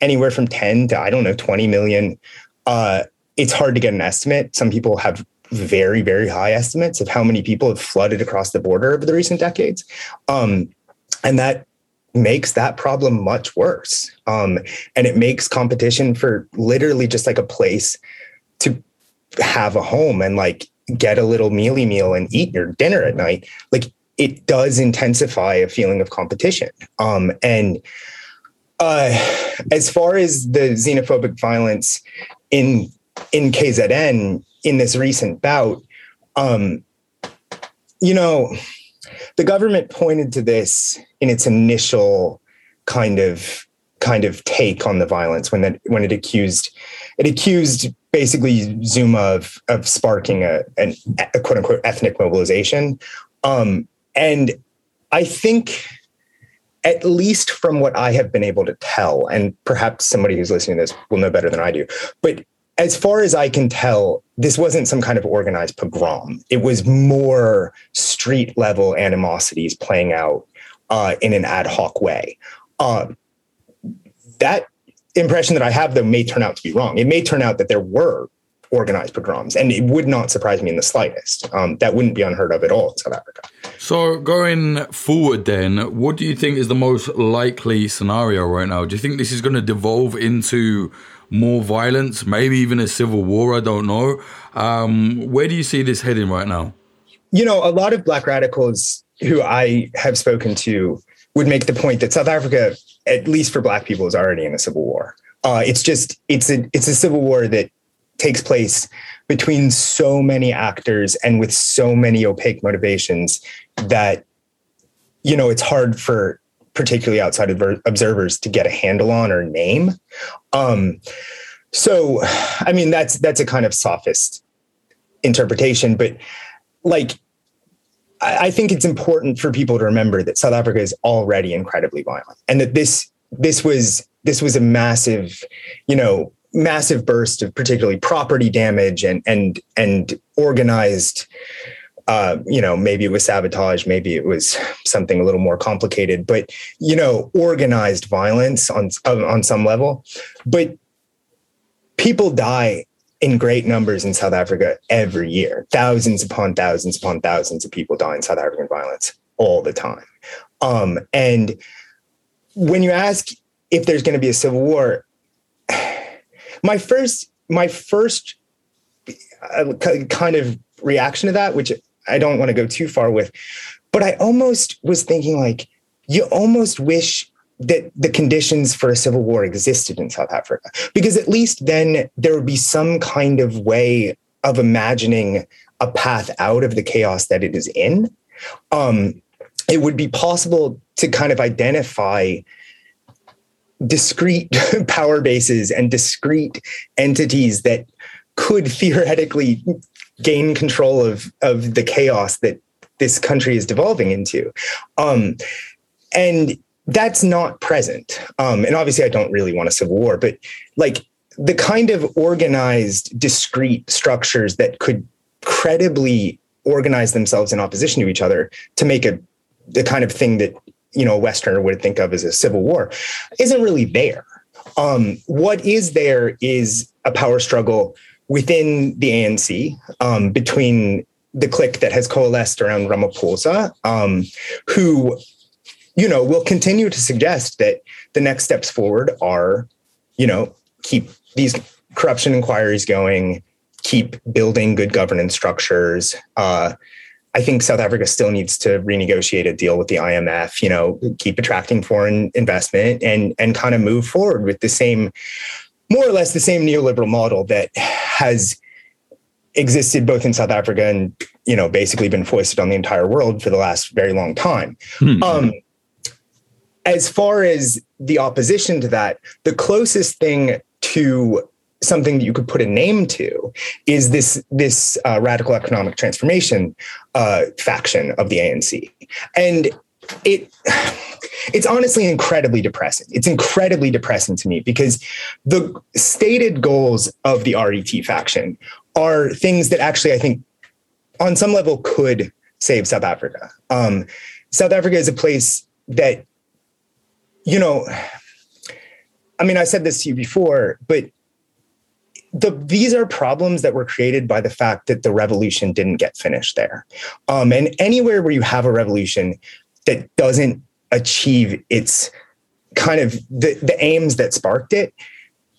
anywhere from 10 to, I don't know, 20 million. Uh, it's hard to get an estimate. Some people have very, very high estimates of how many people have flooded across the border over the recent decades. Um, and that makes that problem much worse. Um, and it makes competition for literally just like a place to have a home and like get a little mealie meal and eat your dinner at night. Like it does intensify a feeling of competition. Um, and uh, as far as the xenophobic violence in in KZN in this recent bout, um, you know, the government pointed to this in its initial kind of kind of take on the violence when that when it accused it accused basically Zuma of of sparking a, an, a quote unquote ethnic mobilization, um, and I think at least from what I have been able to tell, and perhaps somebody who's listening to this will know better than I do, but as far as I can tell, this wasn't some kind of organized pogrom. It was more street level animosities playing out uh, in an ad hoc way. Uh, that impression that I have, though, may turn out to be wrong. It may turn out that there were organized pogroms, and it would not surprise me in the slightest. Um, that wouldn't be unheard of at all in South Africa. So, going forward, then, what do you think is the most likely scenario right now? Do you think this is going to devolve into more violence, maybe even a civil war. I don't know. Um, where do you see this heading right now? You know, a lot of black radicals who I have spoken to would make the point that South Africa, at least for black people, is already in a civil war. Uh, it's just it's a it's a civil war that takes place between so many actors and with so many opaque motivations that you know it's hard for particularly outside of observers to get a handle on or name. Um, so, I mean, that's that's a kind of sophist interpretation, but like I think it's important for people to remember that South Africa is already incredibly violent, and that this this was this was a massive, you know, massive burst of particularly property damage and and and organized. Uh, you know, maybe it was sabotage, maybe it was something a little more complicated, but you know, organized violence on on some level. But people die in great numbers in South Africa every year. Thousands upon thousands upon thousands of people die in South African violence all the time. Um, and when you ask if there's going to be a civil war, my first my first uh, kind of reaction to that, which I don't want to go too far with, but I almost was thinking like you almost wish that the conditions for a civil war existed in South Africa, because at least then there would be some kind of way of imagining a path out of the chaos that it is in. Um, it would be possible to kind of identify discrete power bases and discrete entities that could theoretically gain control of of the chaos that this country is devolving into. Um, and that's not present. Um, and obviously, I don't really want a civil war, but like the kind of organized, discrete structures that could credibly organize themselves in opposition to each other to make a the kind of thing that you know a Westerner would think of as a civil war isn't really there. Um, what is there is a power struggle within the ANC um, between the clique that has coalesced around Ramaphosa, um, who you know, will continue to suggest that the next steps forward are, you know, keep these corruption inquiries going, keep building good governance structures. Uh, I think South Africa still needs to renegotiate a deal with the IMF, you know, keep attracting foreign investment and and kind of move forward with the same more or less the same neoliberal model that has existed both in South Africa and you know basically been foisted on the entire world for the last very long time. Mm-hmm. Um, as far as the opposition to that, the closest thing to something that you could put a name to is this this uh, radical economic transformation uh, faction of the ANC, and it it's honestly incredibly depressing. It's incredibly depressing to me because the stated goals of the RET faction are things that actually I think on some level could save South Africa. Um, South Africa is a place that you know, I mean, I said this to you before, but the these are problems that were created by the fact that the revolution didn't get finished there. Um, and anywhere where you have a revolution that doesn't achieve its kind of the, the aims that sparked it,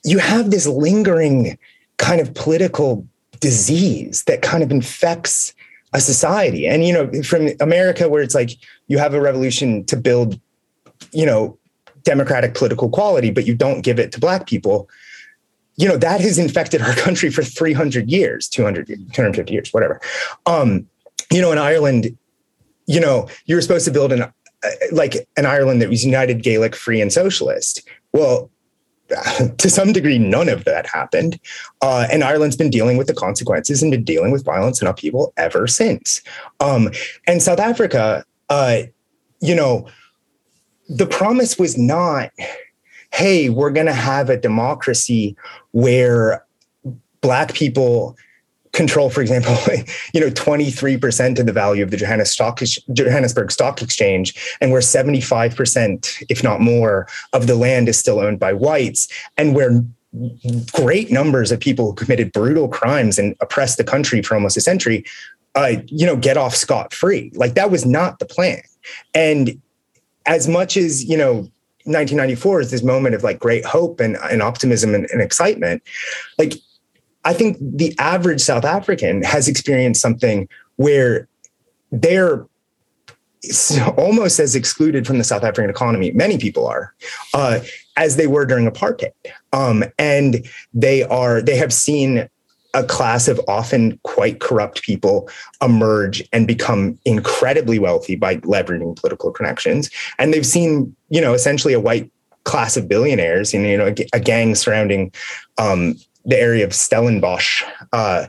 you have this lingering kind of political disease that kind of infects a society. And you know, from America, where it's like you have a revolution to build, you know, democratic political quality, but you don't give it to black people, you know, that has infected our country for 300 years, 200, 250 years, whatever. Um, you know, in Ireland, you know, you were supposed to build an, uh, like an Ireland that was united, Gaelic, free, and socialist. Well, to some degree, none of that happened. Uh, and Ireland's been dealing with the consequences and been dealing with violence and upheaval ever since. Um, and South Africa, uh, you know, the promise was not, hey, we're going to have a democracy where black people control, for example, you know, 23% of the value of the Johannesburg Stock Exchange, and where 75%, if not more, of the land is still owned by whites, and where great numbers of people who committed brutal crimes and oppressed the country for almost a century, uh, you know, get off scot free. Like that was not the plan. And as much as you know 1994 is this moment of like great hope and, and optimism and, and excitement like i think the average south african has experienced something where they're almost as excluded from the South African economy. Many people are, uh, as they were during apartheid, um, and they are. They have seen a class of often quite corrupt people emerge and become incredibly wealthy by leveraging political connections. And they've seen, you know, essentially a white class of billionaires, and you know, a, gang surrounding um, the area of Stellenbosch uh,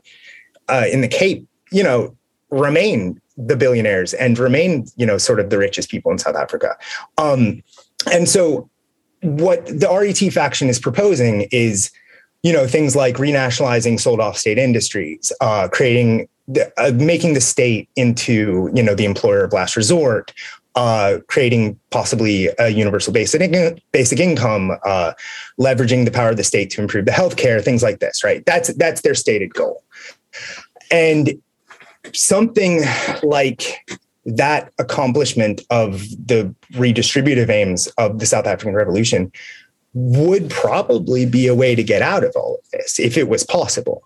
uh, in the Cape, you know, remain the billionaires and remain, you know, sort of the richest people in South Africa. Um, and so what the RET faction is proposing is, you know, things like renationalizing sold off state industries, uh, creating, uh, making the state into, you know, the employer of last resort, uh, creating possibly a universal basic basic income, uh, leveraging the power of the state to improve the healthcare, things like this. Right? That's that's their stated goal, and something like that accomplishment of the redistributive aims of the South African Revolution would probably be a way to get out of all of this if it was possible.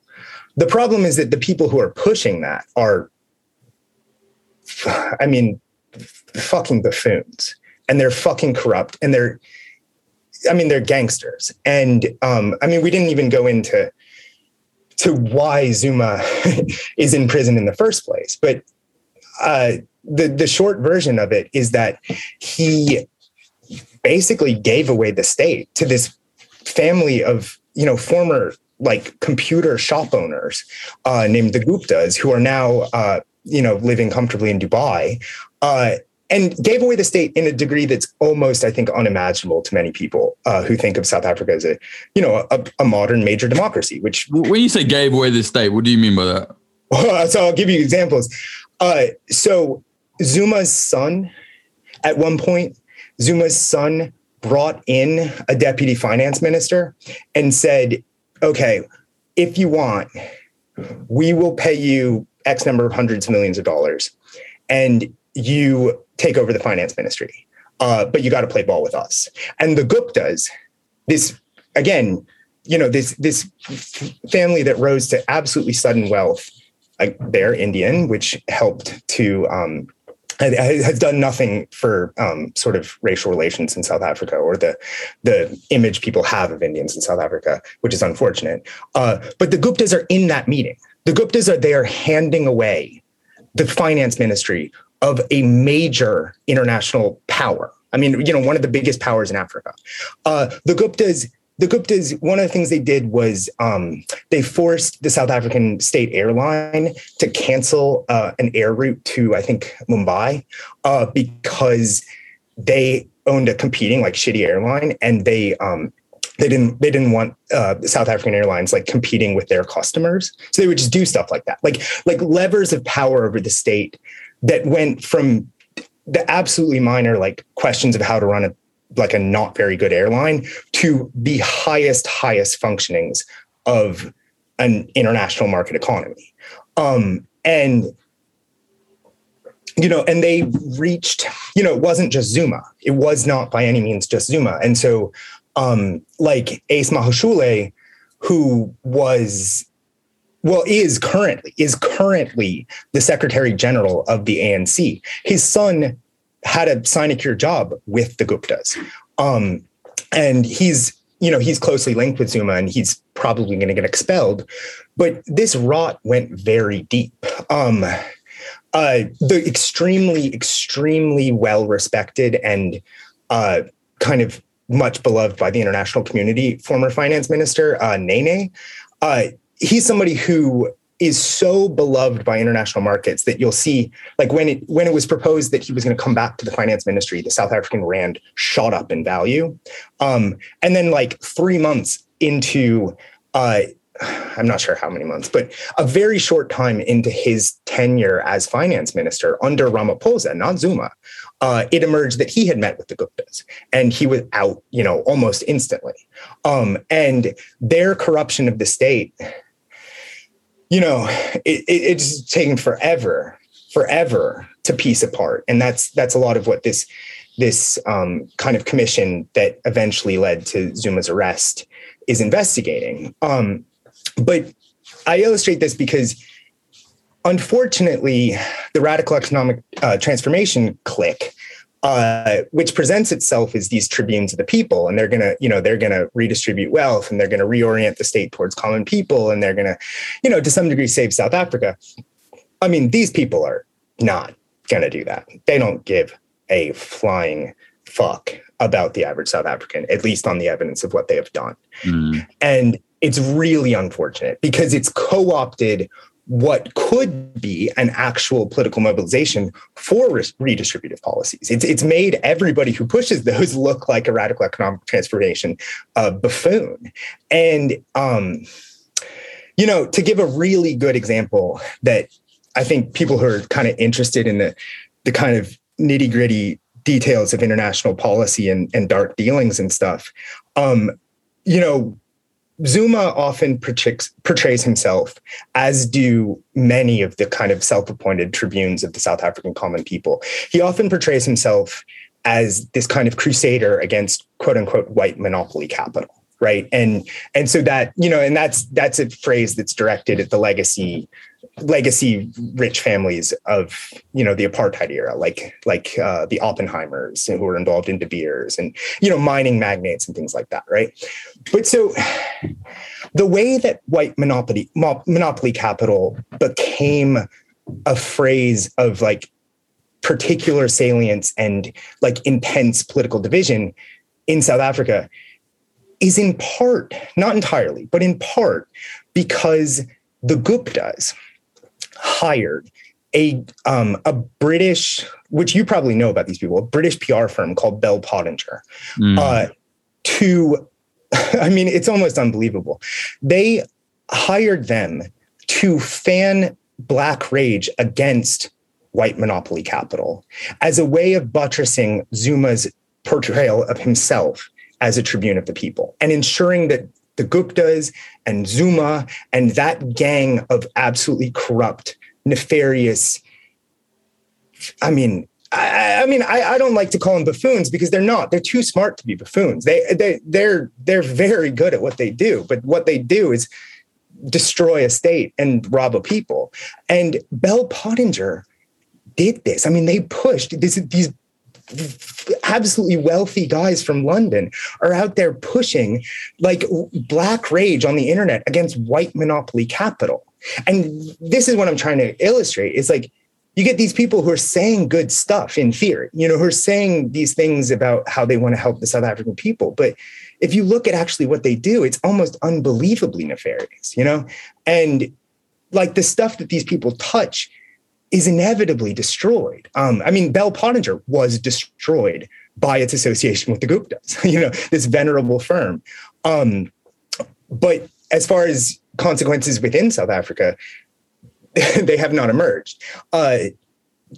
The problem is that the people who are pushing that are, I mean, fucking buffoons and they're fucking corrupt and they're, I mean, they're gangsters. And um, I mean, we didn't even go into to why Zuma is in prison in the first place, but uh, the the short version of it is that he basically gave away the state to this family of you know former like computer shop owners uh, named the Guptas who are now uh, you know living comfortably in Dubai. And gave away the state in a degree that's almost, I think, unimaginable to many people uh, who think of South Africa as a, you know, a, a, modern major democracy. Which, when you say gave away the state, what do you mean by that? so I'll give you examples. Uh, so Zuma's son, at one point, Zuma's son brought in a deputy finance minister and said, okay, if you want, we will pay you X number of hundreds of millions of dollars. And you take over the finance ministry, uh, but you got to play ball with us. And the Guptas, this again, you know, this this family that rose to absolutely sudden wealth, like they're Indian, which helped to um, has done nothing for um, sort of racial relations in South Africa or the the image people have of Indians in South Africa, which is unfortunate. Uh, but the Guptas are in that meeting. The Guptas are there handing away the finance ministry of a major international power. I mean, you know, one of the biggest powers in Africa. Uh, the Guptas the Guptas, one of the things they did was um, they forced the South African state airline to cancel uh, an air route to, I think, Mumbai, uh, because they owned a competing like shitty airline, and they um, they didn't they didn't want uh, South African airlines like competing with their customers, so they would just do stuff like that, like like levers of power over the state that went from the absolutely minor like questions of how to run a like a not very good airline to the highest highest functionings of an international market economy. Um, and you know and they reached you know it wasn't just zuma. It was not by any means just zuma. And so um like ace magashule who was well is currently is currently the secretary general of the ANC his son had a sinecure job with the Guptas. Um, and he's, you know, he's closely linked with Zuma and he's probably going to get expelled. But this rot went very deep. Um, uh, the extremely, extremely well respected and uh, kind of much beloved by the international community, former finance minister uh, Nene, uh, he's somebody who is so beloved by international markets that you'll see like when it when it was proposed that he was going to come back to the finance ministry the south african rand shot up in value um, and then like three months into uh, i'm not sure how many months but a very short time into his tenure as finance minister under ramaphosa not zuma uh, it emerged that he had met with the Guptas and he was out, you know, almost instantly. Um, and their corruption of the state you know, it, it, it's taken forever, forever to piece apart, and that's that's a lot of what this this um, kind of commission that eventually led to Zuma's arrest is investigating. Um, but I illustrate this because unfortunately, the radical economic uh, transformation clique uh, which presents itself as these tribunes of the people and they're going to you know they're going to redistribute wealth and they're going to reorient the state towards common people and they're going to you know to some degree save south africa. I mean these people are not going to do that. They don't give a flying fuck about the average south african at least on the evidence of what they have done. Mm. and it's really unfortunate because it's co-opted what could be an actual political mobilization for redistributive policies. It's, it's made everybody who pushes those look like a radical economic transformation uh, buffoon. And, um, you know, to give a really good example that I think people who are kind of interested in the, the kind of nitty gritty details of international policy and, and dark dealings and stuff, um, you know, Zuma often portrays, himself, as do many of the kind of self appointed tribunes of the South African common people. He often portrays himself as this kind of crusader against quote unquote white monopoly capital right? And and so that you know and that's that's a phrase that's directed at the legacy legacy rich families of you know the apartheid era like like uh, the oppenheimers who were involved in de beers and you know mining magnates and things like that right? But so the way that white monopoly monopoly capital became a phrase of like particular salience and like intense political division in south africa is in part not entirely but in part because the guptas hired a um, a British, which you probably know about these people, a British PR firm called Bell Pottinger, mm. uh, to, I mean, it's almost unbelievable. They hired them to fan black rage against white monopoly capital as a way of buttressing Zuma's portrayal of himself as a tribune of the people and ensuring that the Guptas and Zuma and that gang of absolutely corrupt, nefarious. I mean, I, mean, I, I, don't like to call them buffoons because they're not. They're too smart to be buffoons. They they they're they're very good at what they do, but what they do is destroy a state and rob a people. And Bell Pottinger did this. I mean, they pushed this, these absolutely wealthy guys from London are out there pushing like black rage on the internet against white monopoly capital. And this is what I'm trying to illustrate. It's like you get these people who are saying good stuff in theory, you know, who are saying these things about how they want to help the South African people. But if you look at actually what they do, it's almost unbelievably nefarious, you know? And like the stuff that these people touch is inevitably destroyed. Um, I mean, Bell Pottinger was destroyed by its association with the Guptas, you know, this venerable firm. Um, but as far as consequences within South Africa, they have not emerged. Uh,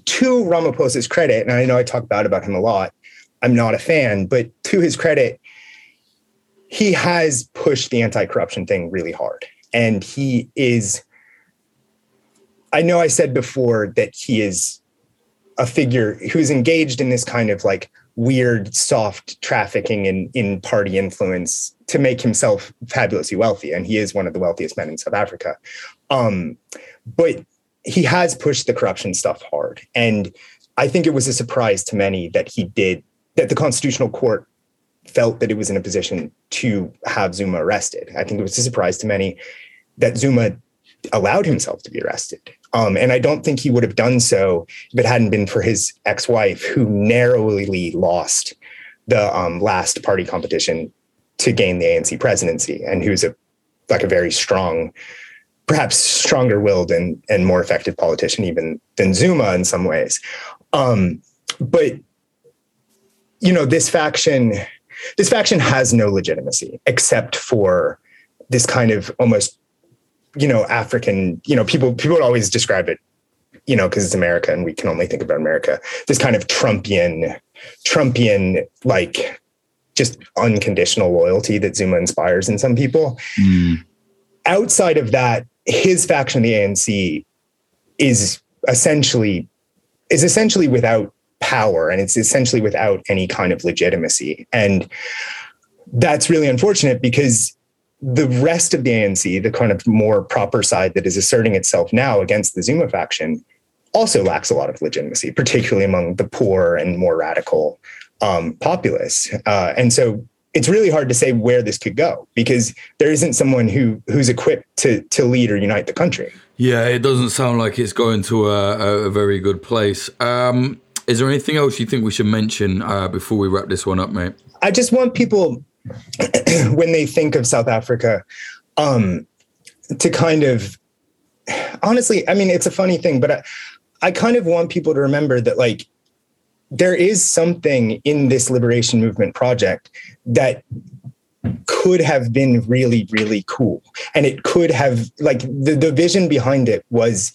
to Ramaphosa's credit, and I know I talk bad about him a lot, I'm not a fan, but to his credit, he has pushed the anti-corruption thing really hard. And he is I know I said before that he is a figure who's engaged in this kind of like weird soft trafficking in in party influence to make himself fabulously wealthy and he is one of the wealthiest men in south africa um, but he has pushed the corruption stuff hard and i think it was a surprise to many that he did that the constitutional court felt that it was in a position to have zuma arrested i think it was a surprise to many that zuma allowed himself to be arrested. Um, and I don't think he would have done so if it hadn't been for his ex wife, who narrowly lost the um, last party competition to gain the ANC presidency, and who's a like a very strong, perhaps stronger willed and, and more effective politician even than Zuma in some ways. Um, but you know, this faction, this faction has no legitimacy except for this kind of almost you know, African, you know, people people would always describe it, you know, because it's America and we can only think about America. This kind of Trumpian, Trumpian like just unconditional loyalty that Zuma inspires in some people. Mm. Outside of that, his faction, the ANC, is essentially is essentially without power and it's essentially without any kind of legitimacy. And that's really unfortunate because the rest of the ANC, the kind of more proper side that is asserting itself now against the Zuma faction, also lacks a lot of legitimacy, particularly among the poor and more radical um, populace. Uh, and so it's really hard to say where this could go because there isn't someone who who's equipped to to lead or unite the country. Yeah, it doesn't sound like it's going to a, a very good place. Um, is there anything else you think we should mention uh, before we wrap this one up, mate? I just want people when they think of South Africa, um, to kind of, honestly, I mean, it's a funny thing, but I, I kind of want people to remember that, like, there is something in this liberation movement project that could have been really, really cool. And it could have, like, the, the vision behind it was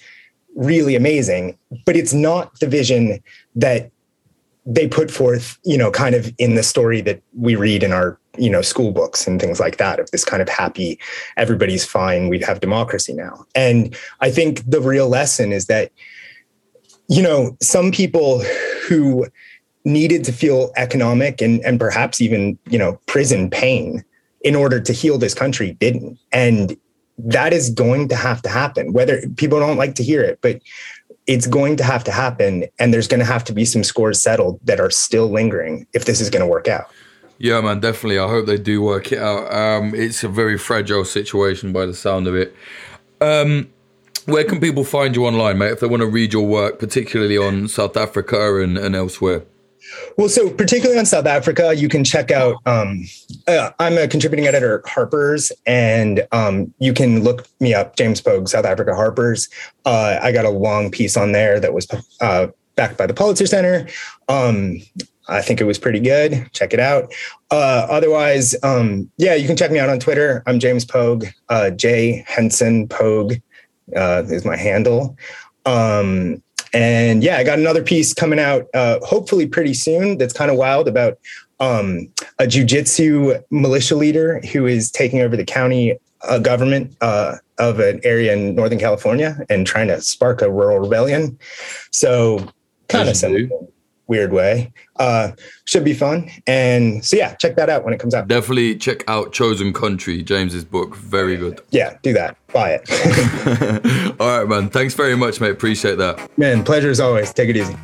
really amazing, but it's not the vision that they put forth, you know, kind of in the story that we read in our, you know, school books and things like that of this kind of happy, everybody's fine, we have democracy now. And I think the real lesson is that, you know, some people who needed to feel economic and, and perhaps even, you know, prison pain in order to heal this country didn't. And that is going to have to happen, whether people don't like to hear it, but it's going to have to happen. And there's going to have to be some scores settled that are still lingering if this is going to work out. Yeah, man, definitely. I hope they do work it out. Um, it's a very fragile situation by the sound of it. Um, where can people find you online, mate, if they want to read your work, particularly on South Africa and, and elsewhere? Well, so particularly on South Africa, you can check out. Um, uh, I'm a contributing editor at Harper's, and um, you can look me up, James Pogue, South Africa Harper's. Uh, I got a long piece on there that was uh, backed by the Pulitzer Center. Um, I think it was pretty good. Check it out. Uh, otherwise, um, yeah, you can check me out on Twitter. I'm James Pogue, uh, J Henson Pogue uh, is my handle. Um, and yeah, I got another piece coming out, uh, hopefully pretty soon. That's kind of wild about um, a jujitsu militia leader who is taking over the county uh, government uh, of an area in Northern California and trying to spark a rural rebellion. So kind of similar weird way. Uh, should be fun. And so, yeah, check that out when it comes out. Definitely check out Chosen Country, James's book. Very good. Yeah, do that. Buy it. All right, man. Thanks very much, mate. Appreciate that. Man, pleasure as always. Take it easy.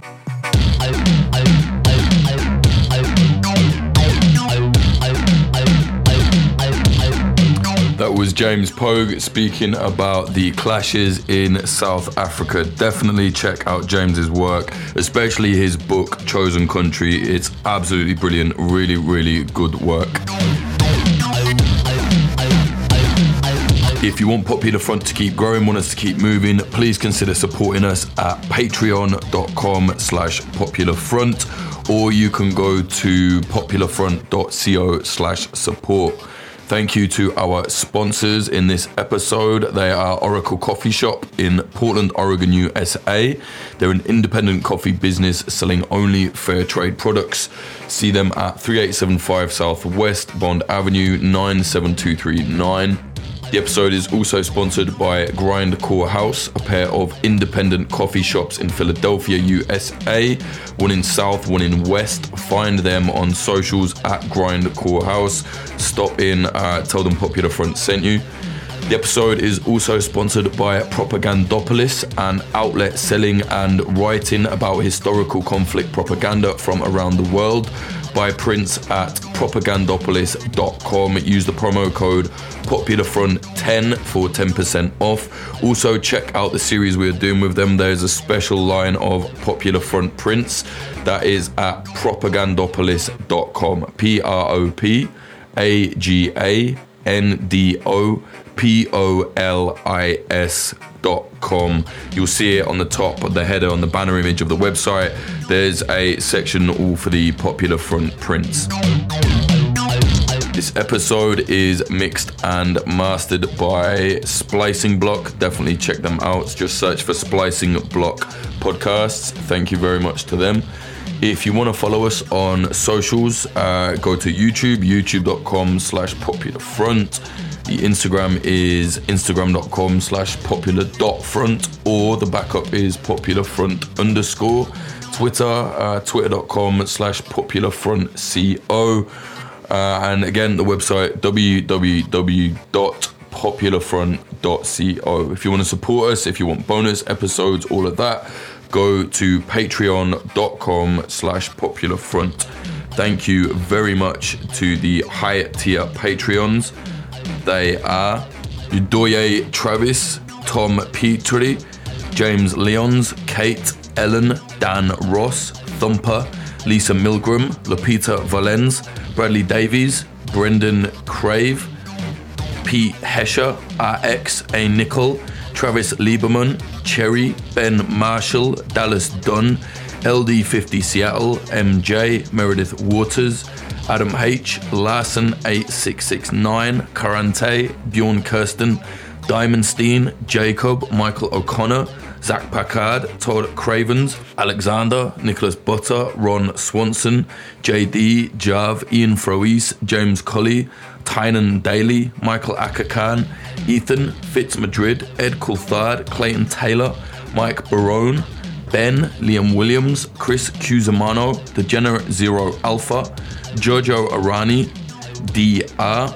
Was James Pogue speaking about the clashes in South Africa. Definitely check out James's work, especially his book Chosen Country. It's absolutely brilliant, really, really good work. If you want Popular Front to keep growing, want us to keep moving, please consider supporting us at patreon.com slash popularfront or you can go to popularfront.co slash support. Thank you to our sponsors in this episode. They are Oracle Coffee Shop in Portland, Oregon, USA. They're an independent coffee business selling only fair trade products. See them at 3875 Southwest Bond Avenue 97239. The episode is also sponsored by Grindcore House, a pair of independent coffee shops in Philadelphia, USA. One in South, one in West. Find them on socials at Grindcore House. Stop in, uh, tell them Popular Front sent you. The episode is also sponsored by Propagandopolis, an outlet selling and writing about historical conflict propaganda from around the world buy prints at propagandopolis.com. Use the promo code PopularFront10 for 10% off. Also, check out the series we're doing with them. There's a special line of Popular Front prints that is at propagandopolis.com. P R O P A G A N D O P O L I S dot com. You'll see it on the top, of the header on the banner image of the website. There's a section all for the popular front prints. This episode is mixed and mastered by Splicing Block. Definitely check them out. Just search for Splicing Block podcasts. Thank you very much to them. If you want to follow us on socials, uh, go to YouTube, youtube.com slash popular front. The Instagram is instagram.com slash popular dot front or the backup is popular front underscore. Twitter, uh, twitter.com slash popular front co. Uh, and again, the website www.popularfront.co. If you want to support us, if you want bonus episodes, all of that, go to patreon.com slash popularfront. Thank you very much to the high tier Patreons. They are Udoye Travis, Tom Petrie, James Leons, Kate, Ellen, Dan Ross, Thumper, Lisa Milgram, Lapita Valens, Bradley Davies, Brendan Crave, Pete Hesher, RX, A. Nickel, Travis Lieberman, Cherry, Ben Marshall, Dallas Dunn, LD50 Seattle, MJ, Meredith Waters, Adam H, Larson 8669, Karante, Bjorn Kirsten, Diamondstein, Jacob, Michael O'Connor, Zach Packard, Todd Cravens, Alexander, Nicholas Butter, Ron Swanson, JD, Jav, Ian Froese, James Colley, Tynan Daly, Michael Akakan, Ethan, Fitz Madrid, Ed Coulthard, Clayton Taylor, Mike Barone, Ben, Liam Williams, Chris Cusimano, Degenerate Zero Alpha, Jojo Arani, DR,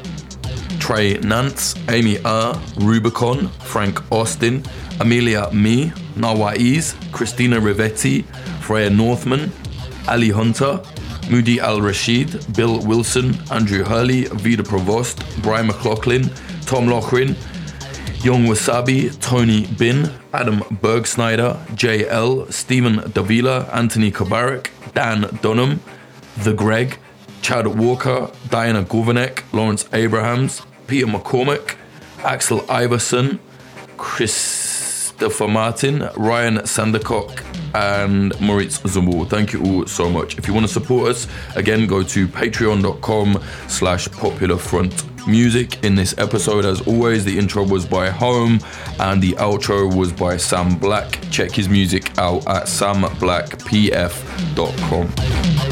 Trey Nance, Amy R, Rubicon, Frank Austin, Amelia Me, Nawaiz, Christina Rivetti, Freya Northman, Ali Hunter, Moody Al Rashid, Bill Wilson, Andrew Hurley, Vida Provost, Brian McLaughlin, Tom Lochrin, Young Wasabi, Tony Bin, Adam Bergsnyder, JL, Stephen Davila, Anthony Kabarak, Dan Dunham, The Greg, Chad Walker, Diana Govanek, Lawrence Abrahams, Peter McCormick, Axel Iverson, Christopher Martin, Ryan Sandercock, and Moritz Zumbul. Thank you all so much. If you want to support us, again, go to patreon.com slash popular front music in this episode. As always, the intro was by Home and the outro was by Sam Black. Check his music out at samblackpf.com.